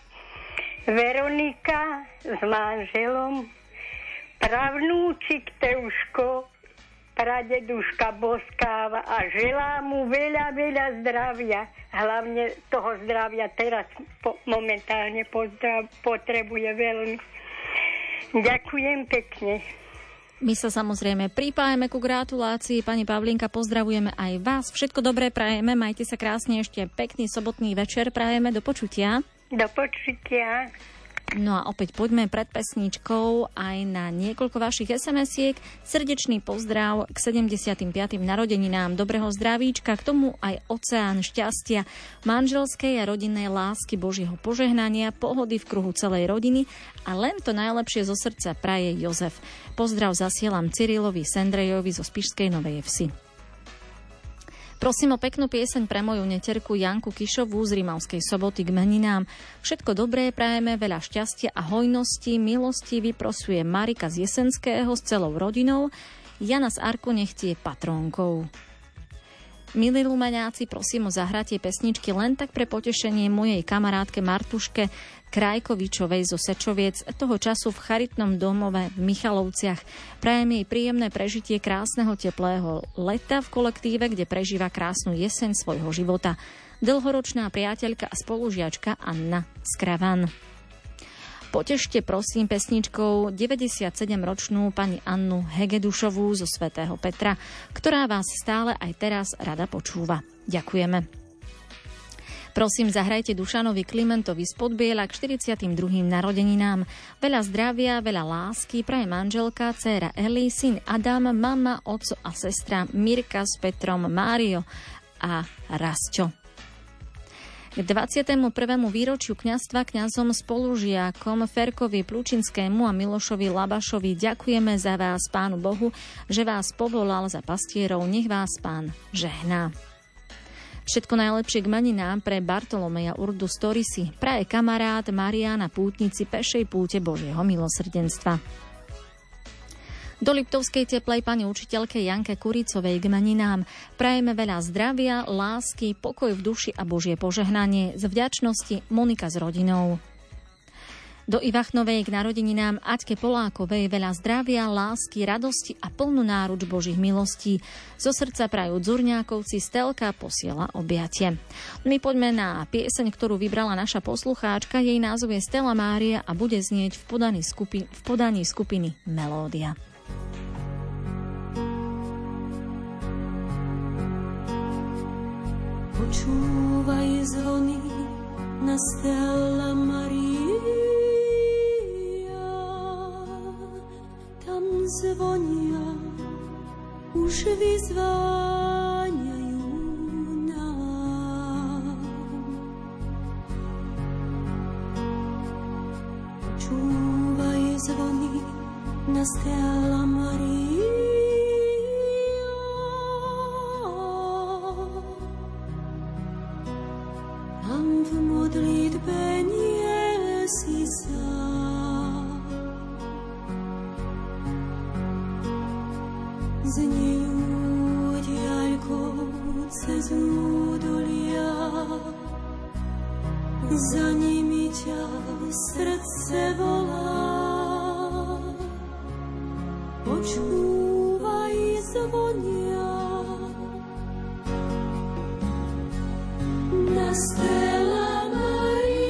[SPEAKER 25] Veronika s manželom, pravnúčik Teuško, pradeduška Boskáva a želá mu veľa, veľa zdravia. Hlavne toho zdravia teraz po, momentálne pozdrav, potrebuje veľmi. Ďakujem pekne.
[SPEAKER 2] My sa samozrejme pripájame ku gratulácii. Pani Pavlinka, pozdravujeme aj vás. Všetko dobré prajeme. Majte sa krásne ešte pekný sobotný večer. Prajeme do počutia.
[SPEAKER 25] Do počutia.
[SPEAKER 2] No a opäť poďme pred pesničkou aj na niekoľko vašich SMS-iek. Srdečný pozdrav k 75. narodeninám, dobrého zdravíčka, k tomu aj oceán šťastia, manželskej a rodinnej lásky, Božieho požehnania, pohody v kruhu celej rodiny a len to najlepšie zo srdca praje Jozef. Pozdrav zasielam Cyrilovi Sendrejovi zo Spišskej Novej Vsi. Prosím o peknú pieseň pre moju neterku Janku Kišovú z Rimavskej soboty k meninám. Všetko dobré prajeme, veľa šťastia a hojnosti, milosti vyprosuje Marika z Jesenského s celou rodinou. Jana z Arku nech je patrónkou. Milí lumeňáci, prosím o zahratie pesničky len tak pre potešenie mojej kamarátke Martuške Krajkovičovej zo Sečoviec, toho času v charitnom domove v Michalovciach. Prajem jej príjemné prežitie krásneho teplého leta v kolektíve, kde prežíva krásnu jeseň svojho života. Dlhoročná priateľka a spolužiačka Anna Skravan. Potešte prosím pesničkou 97-ročnú pani Annu Hegedušovú zo Svetého Petra, ktorá vás stále aj teraz rada počúva. Ďakujeme. Prosím, zahrajte Dušanovi Klimentovi z Podbiela k 42. narodeninám. Veľa zdravia, veľa lásky, praje manželka, dcéra Eli, syn Adam, mama, oco a sestra Mirka s Petrom, Mário a Rasťo. K 21. výročiu kňastva kňazom spolužiakom Ferkovi Plučinskému a Milošovi Labašovi ďakujeme za vás, Pánu Bohu, že vás povolal za pastierov. Nech vás Pán žehná. Všetko najlepšie k meninám pre Bartolomeja Urdu Storisi, praje kamarát Mariana Pútnici pešej púte Božieho milosrdenstva. Do Liptovskej teplej pani učiteľke Janke Kuricovej k meninám prajeme veľa zdravia, lásky, pokoj v duši a Božie požehnanie. Z vďačnosti Monika s rodinou. Do Ivachnovej k narodeninám Aťke Polákovej veľa zdravia, lásky, radosti a plnú náruč Božích milostí. Zo srdca prajú Dzurňákovci, Stelka posiela objatie. My poďme na pieseň, ktorú vybrala naša poslucháčka. Jej názov je Stella Mária a bude znieť v podaní, skupi- v podaní skupiny Melódia.
[SPEAKER 26] Počúvaj zvony na stella Maria, tam zvonia, už vyzváňajú
[SPEAKER 17] nám. Počúvaj Tam v modlitbe si sám. Znejú diaľkou cez údolia, za nimi ťa srdce volá. Počúvaj zvonia. Stella Maria,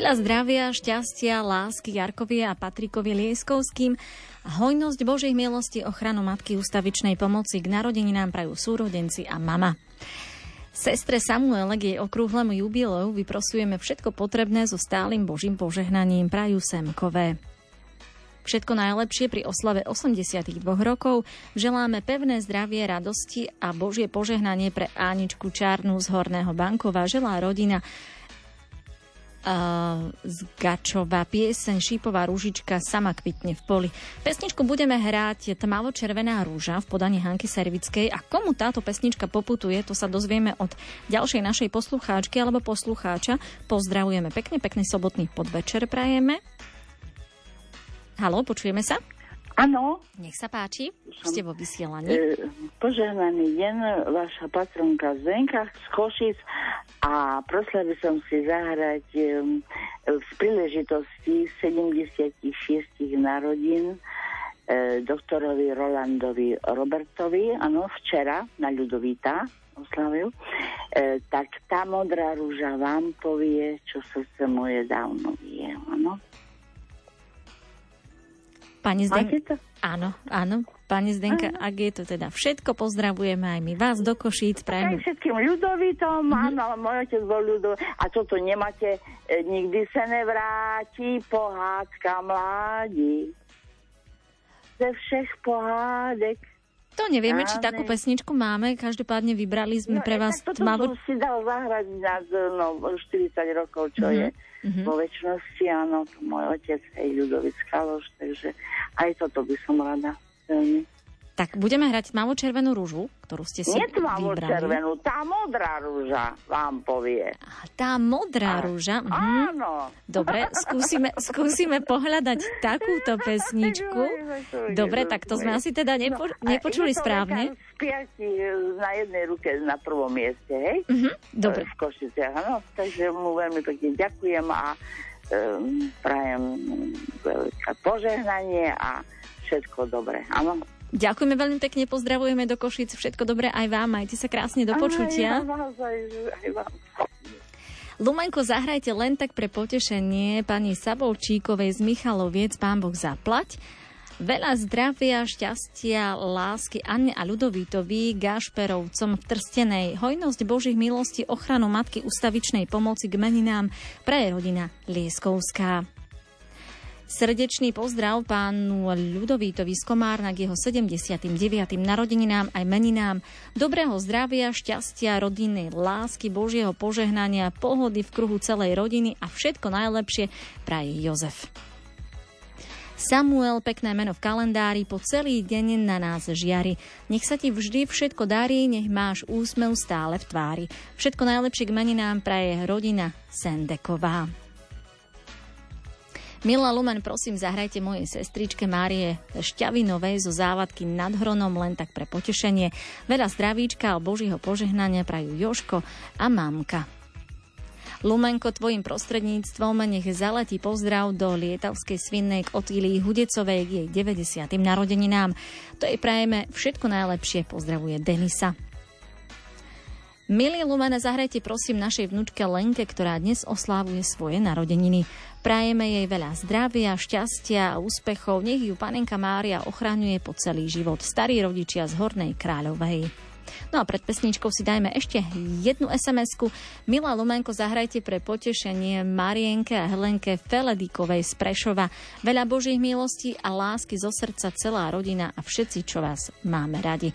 [SPEAKER 2] Veľa zdravia, šťastia, lásky Jarkovi a Patrikovi Lieskovským, hojnosť Božej milosti, ochranu Matky ústavičnej pomoci k narodeninám prajú súrodenci a mama. Sestre Samuele k jej okrúhlemu jubileu vyprosujeme všetko potrebné so stálym Božím požehnaním prajú Semkové. Všetko najlepšie pri oslave 82 rokov. Želáme pevné zdravie, radosti a Božie požehnanie pre Áničku Čárnu z Horného Bankova. Želá rodina z Gačova pieseň Šípová rúžička sama kvitne v poli. Pesničku budeme hrať Tmavo-červená rúža v podaní Hanky Servickej a komu táto pesnička poputuje, to sa dozvieme od ďalšej našej poslucháčky alebo poslucháča. Pozdravujeme pekne, pekný sobotný podvečer prajeme. Halo, počujeme sa?
[SPEAKER 27] Áno.
[SPEAKER 2] Nech sa páči, ste vo vysielaní.
[SPEAKER 27] E, požehnaný deň, vaša patronka Zdenka z Košic a prosila by som si zahrať e, v príležitosti 76 narodín e, doktorovi Rolandovi Robertovi, áno, včera na Ľudovíta oslavil, e, tak tá modrá rúža vám povie, čo srdce moje dávno vie, áno.
[SPEAKER 2] Pani Zdenka. Áno, áno. Pani Zdenka, ak je to teda všetko, pozdravujeme aj my vás do Košíc.
[SPEAKER 27] Aj
[SPEAKER 2] Prajeme.
[SPEAKER 27] všetkým ľudovitom, mm-hmm. áno, môj otec bol ľudov. A toto nemáte, e, nikdy sa nevráti pohádka mládi. Ze všech pohádek.
[SPEAKER 2] To nevieme, či takú pesničku máme. Každopádne vybrali sme pre vás
[SPEAKER 27] tak toto
[SPEAKER 2] tmavo...
[SPEAKER 27] som si dal zahrať na no, 40 rokov, čo
[SPEAKER 2] Mhm,
[SPEAKER 27] je
[SPEAKER 2] mhm.
[SPEAKER 27] vo väčšnosti, áno, to môj otec, hej, Ľudovic Kaloš, takže aj toto by som rada
[SPEAKER 2] Tak budeme hrať tmavo červenú rúžu, ktorú ste si
[SPEAKER 27] Nie tmavo
[SPEAKER 2] vybrali.
[SPEAKER 27] červenú, tá modrá rúža vám povie.
[SPEAKER 2] Tá modrá rúža. Mhm.
[SPEAKER 27] Áno.
[SPEAKER 2] Dobre, skúsime, skúsime pohľadať takúto pesničku. Dobre, tak to sme asi teda nepo, nepočuli správne.
[SPEAKER 27] lekár z piati na jednej ruke na prvom mieste, hej?
[SPEAKER 2] Mhm, dobre.
[SPEAKER 27] V Košiciach, áno. Takže mu veľmi pekne ďakujem a um, prajem veľké požehnanie a všetko dobré, áno.
[SPEAKER 2] Ďakujeme veľmi pekne, pozdravujeme do Košic. Všetko dobré aj vám, majte sa krásne do počutia.
[SPEAKER 27] Aj, vás, aj, vám.
[SPEAKER 2] Lumenko, zahrajte len tak pre potešenie pani Sabolčíkovej z Michaloviec, pán Boh zaplať. Veľa zdravia, šťastia, lásky Anne a Ľudovítovi, Gašperovcom v Trstenej, hojnosť Božích milostí, ochranu Matky ustavičnej pomoci k meninám, praje rodina Lieskovská. Srdečný pozdrav pánu Ľudovítovi z k jeho 79. narodeninám aj meninám, dobrého zdravia, šťastia, rodinnej lásky, Božieho požehnania, pohody v kruhu celej rodiny a všetko najlepšie praje Jozef. Samuel, pekné meno v kalendári, po celý deň na nás žiari. Nech sa ti vždy všetko darí, nech máš úsmev stále v tvári. Všetko najlepšie k meninám praje rodina Sendeková. Milá Lumen, prosím, zahrajte mojej sestričke Márie Šťavinovej zo závadky nad Hronom len tak pre potešenie. Veľa zdravíčka a Božího požehnania prajú Joško a mamka. Lumenko, tvojim prostredníctvom nech zaletí pozdrav do Lietavskej svinnej k Otílii Hudecovej k jej 90. narodeninám. To jej prajeme všetko najlepšie, pozdravuje Denisa. Milí Lumene, zahrajte prosím našej vnúčke Lenke, ktorá dnes oslávuje svoje narodeniny. Prajeme jej veľa zdravia, šťastia a úspechov. Nech ju panenka Mária ochraňuje po celý život. Starí rodičia z Hornej Kráľovej. No a pred pesničkou si dajme ešte jednu SMS-ku. Milá Lumenko, zahrajte pre potešenie Marienke a Helenke Feledíkovej z Prešova. Veľa Božích milostí a lásky zo srdca celá rodina a všetci, čo vás máme radi.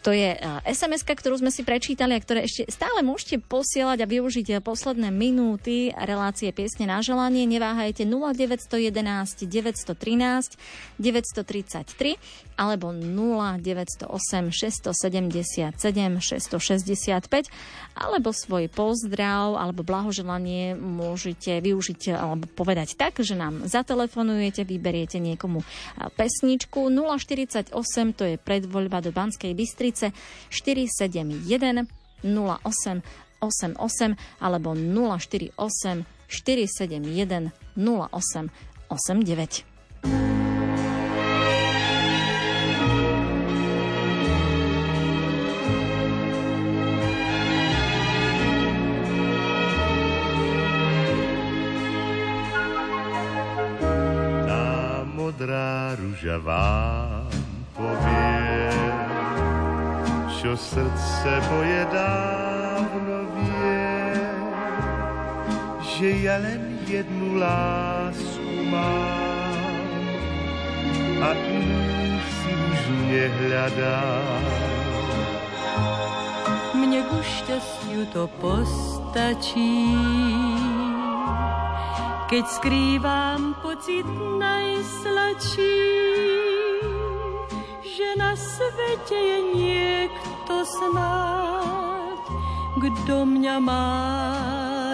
[SPEAKER 2] To je sms ktorú sme si prečítali a ktoré ešte stále môžete posielať a využiť eh, posledné minúty relácie Piesne na želanie. Neváhajte 0911 913 933 alebo 0908 677 665 alebo svoj pozdrav alebo blahoželanie môžete využiť alebo povedať tak, že nám zatelefonujete, vyberiete niekomu eh, pesničku 048, to je predvoľba do Banskej Bystrice 471 08 88 alebo 048 471 08 89.
[SPEAKER 28] Tá modrá ruža čo srdce moje dávno vie, že ja len jednu lásku mám a inú si už nehľadám.
[SPEAKER 26] Mne ku šťastiu to postačí, keď skrývam pocit najsladší, že na svete je niekto snáď, kto mňa má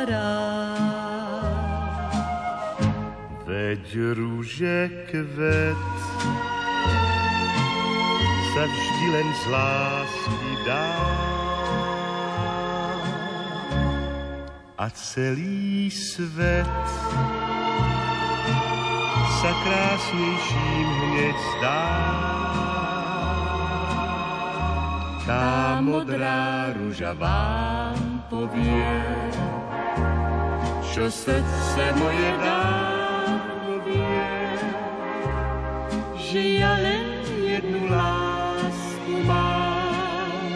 [SPEAKER 26] rád.
[SPEAKER 28] Veď rúže kvet sa vždy len z lásky dá a celý svet sa krásnejším hneď zdá. Tá modrá rúža vám povie, čo srdce moje dávno vie, že ja len jednu lásku mám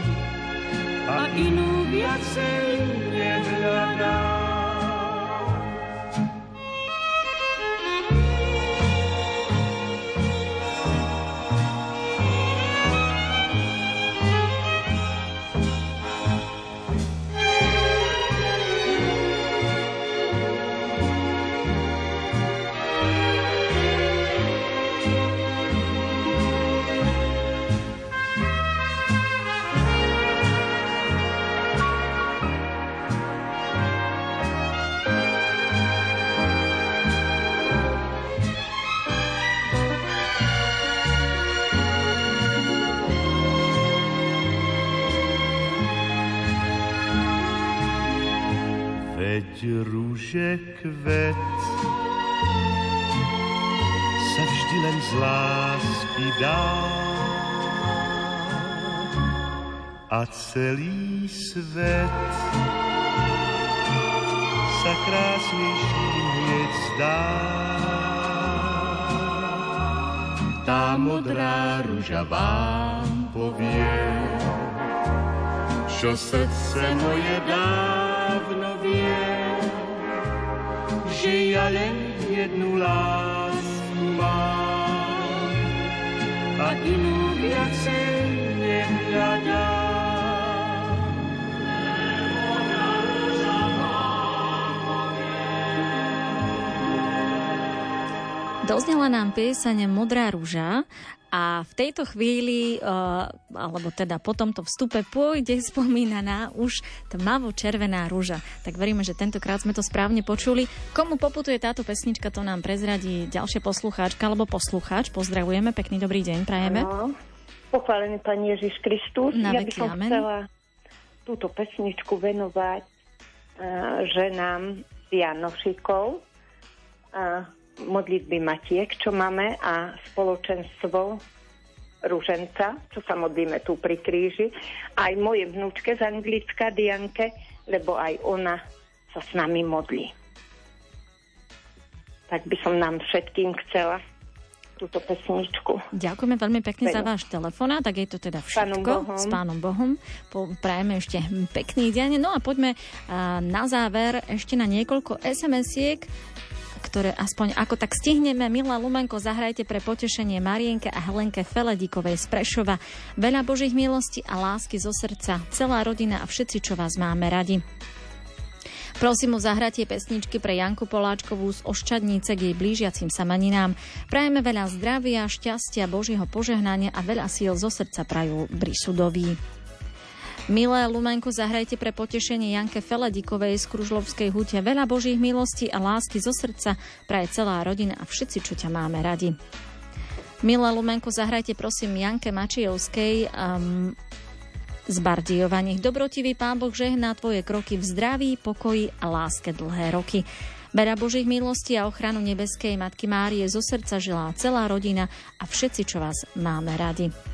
[SPEAKER 28] a inú viacej nehľadám. Rúže kvet sa vždy len z lásky dá a celý svet sa krásnejším hneď zdá. Tá modrá rúža vám povie, čo srdce moje dávno že ja len jednu lásku mám a inú viacej nehľadám.
[SPEAKER 2] Doznela nám pieseň Modrá rúža a v tejto chvíli, uh, alebo teda po tomto vstupe pôjde spomínaná už tmavo-červená rúža. Tak veríme, že tentokrát sme to správne počuli. Komu poputuje táto pesnička, to nám prezradí ďalšia poslucháčka alebo poslucháč. Pozdravujeme, pekný dobrý deň, prajeme.
[SPEAKER 29] Ano. Pochválený Pán Ježiš Kristus.
[SPEAKER 2] Na
[SPEAKER 29] ja by som
[SPEAKER 2] amen.
[SPEAKER 29] chcela túto pesničku venovať uh, ženám z Janošikov. Uh, modlitby Matiek, čo máme a spoločenstvo Rúženca, čo sa modlíme tu pri kríži. Aj moje vnúčke z Anglicka, Dianke, lebo aj ona sa s nami modlí. Tak by som nám všetkým chcela túto pesničku.
[SPEAKER 2] Ďakujeme veľmi pekne za váš telefonát, tak je to teda všetko.
[SPEAKER 29] Pánom Bohom.
[SPEAKER 2] S pánom Bohom. Po- Prajeme ešte pekný deň. No a poďme na záver ešte na niekoľko SMS-iek, ktoré aspoň ako tak stihneme. Milá Lumenko, zahrajte pre potešenie Marienke a Helenke Feledikovej z Prešova. Veľa Božích milostí a lásky zo srdca. Celá rodina a všetci, čo vás máme radi. Prosím o zahratie pesničky pre Janku Poláčkovú z Oščadnice k jej blížiacim sa maninám. Prajeme veľa zdravia, šťastia, Božieho požehnania a veľa síl zo srdca prajú Brisudoví. Milé Lumenko, zahrajte pre potešenie Janke Feledikovej z Kružlovskej hute veľa Božích milostí a lásky zo srdca praje celá rodina a všetci, čo ťa máme radi. Milé Lumenko, zahrajte prosím Janke Mačijovskej um, z Bardiova. Nech dobrotivý Pán Boh žehná tvoje kroky v zdraví, pokoji a láske dlhé roky. Bera Božích milostí a ochranu nebeskej Matky Márie zo srdca želá celá rodina a všetci, čo vás máme radi.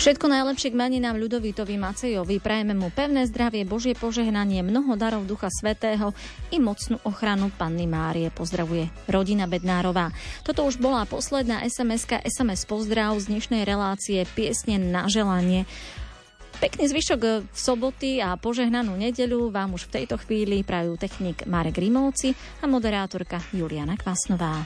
[SPEAKER 2] Všetko najlepšie k meninám Ľudovítovi Macejovi. Prajeme mu pevné zdravie, Božie požehnanie, mnoho darov Ducha Svetého i mocnú ochranu Panny Márie. Pozdravuje rodina Bednárová. Toto už bola posledná SMS-ka, SMS pozdrav z dnešnej relácie Piesne na želanie. Pekný zvyšok v soboty a požehnanú nedeľu vám už v tejto chvíli prajú technik Marek Rimovci a moderátorka Juliana Kvasnová.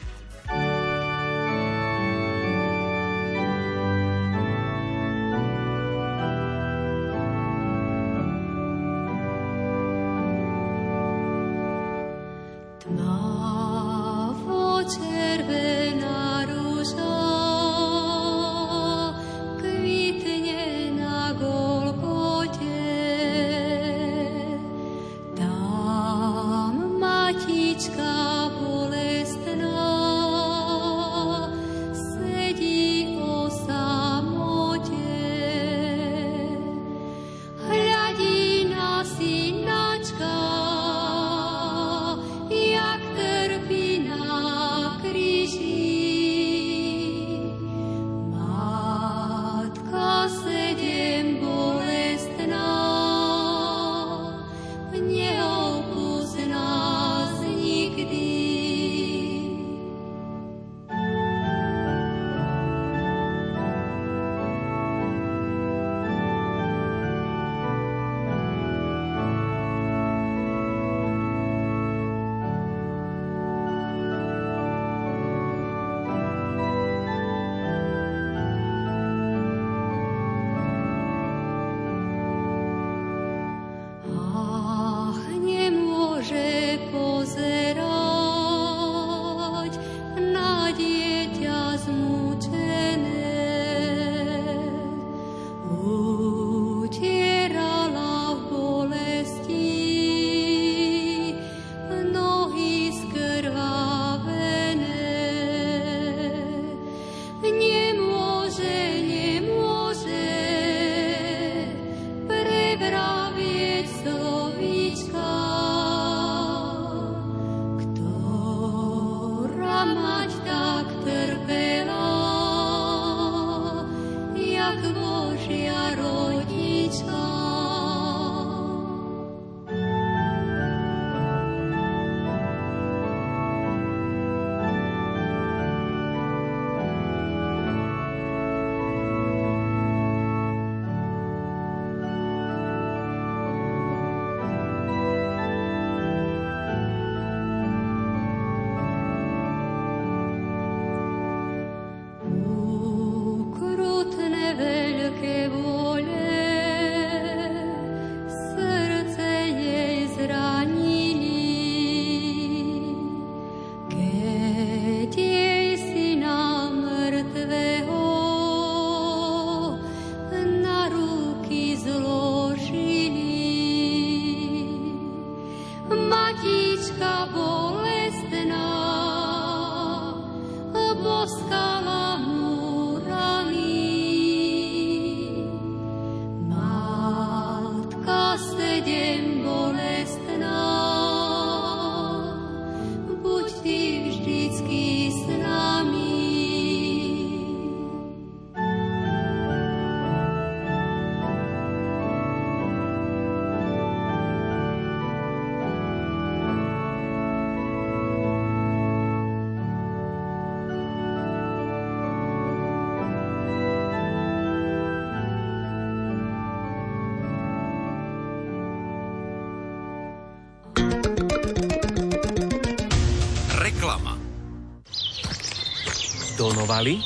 [SPEAKER 20] Tónovali,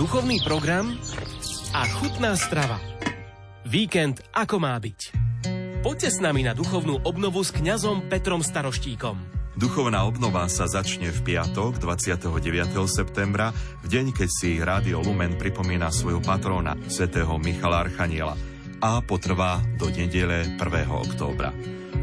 [SPEAKER 20] duchovný program a chutná strava. Víkend ako má byť. Poďte s nami na duchovnú obnovu s kňazom Petrom Staroštíkom.
[SPEAKER 21] Duchovná obnova sa začne v piatok 29. septembra, v deň, keď si Rádio Lumen pripomína svojho patróna, svätého Michala Archaniela a potrvá do nedele 1. októbra.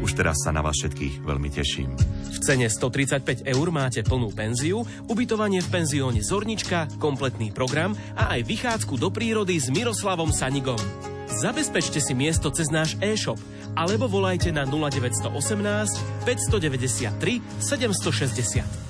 [SPEAKER 21] Už teraz sa na vás všetkých veľmi teším.
[SPEAKER 20] V cene 135 eur máte plnú penziu, ubytovanie v penzióne Zornička, kompletný program a aj vychádzku do prírody s Miroslavom Sanigom. Zabezpečte si miesto cez náš e-shop alebo volajte na 0918 593 760.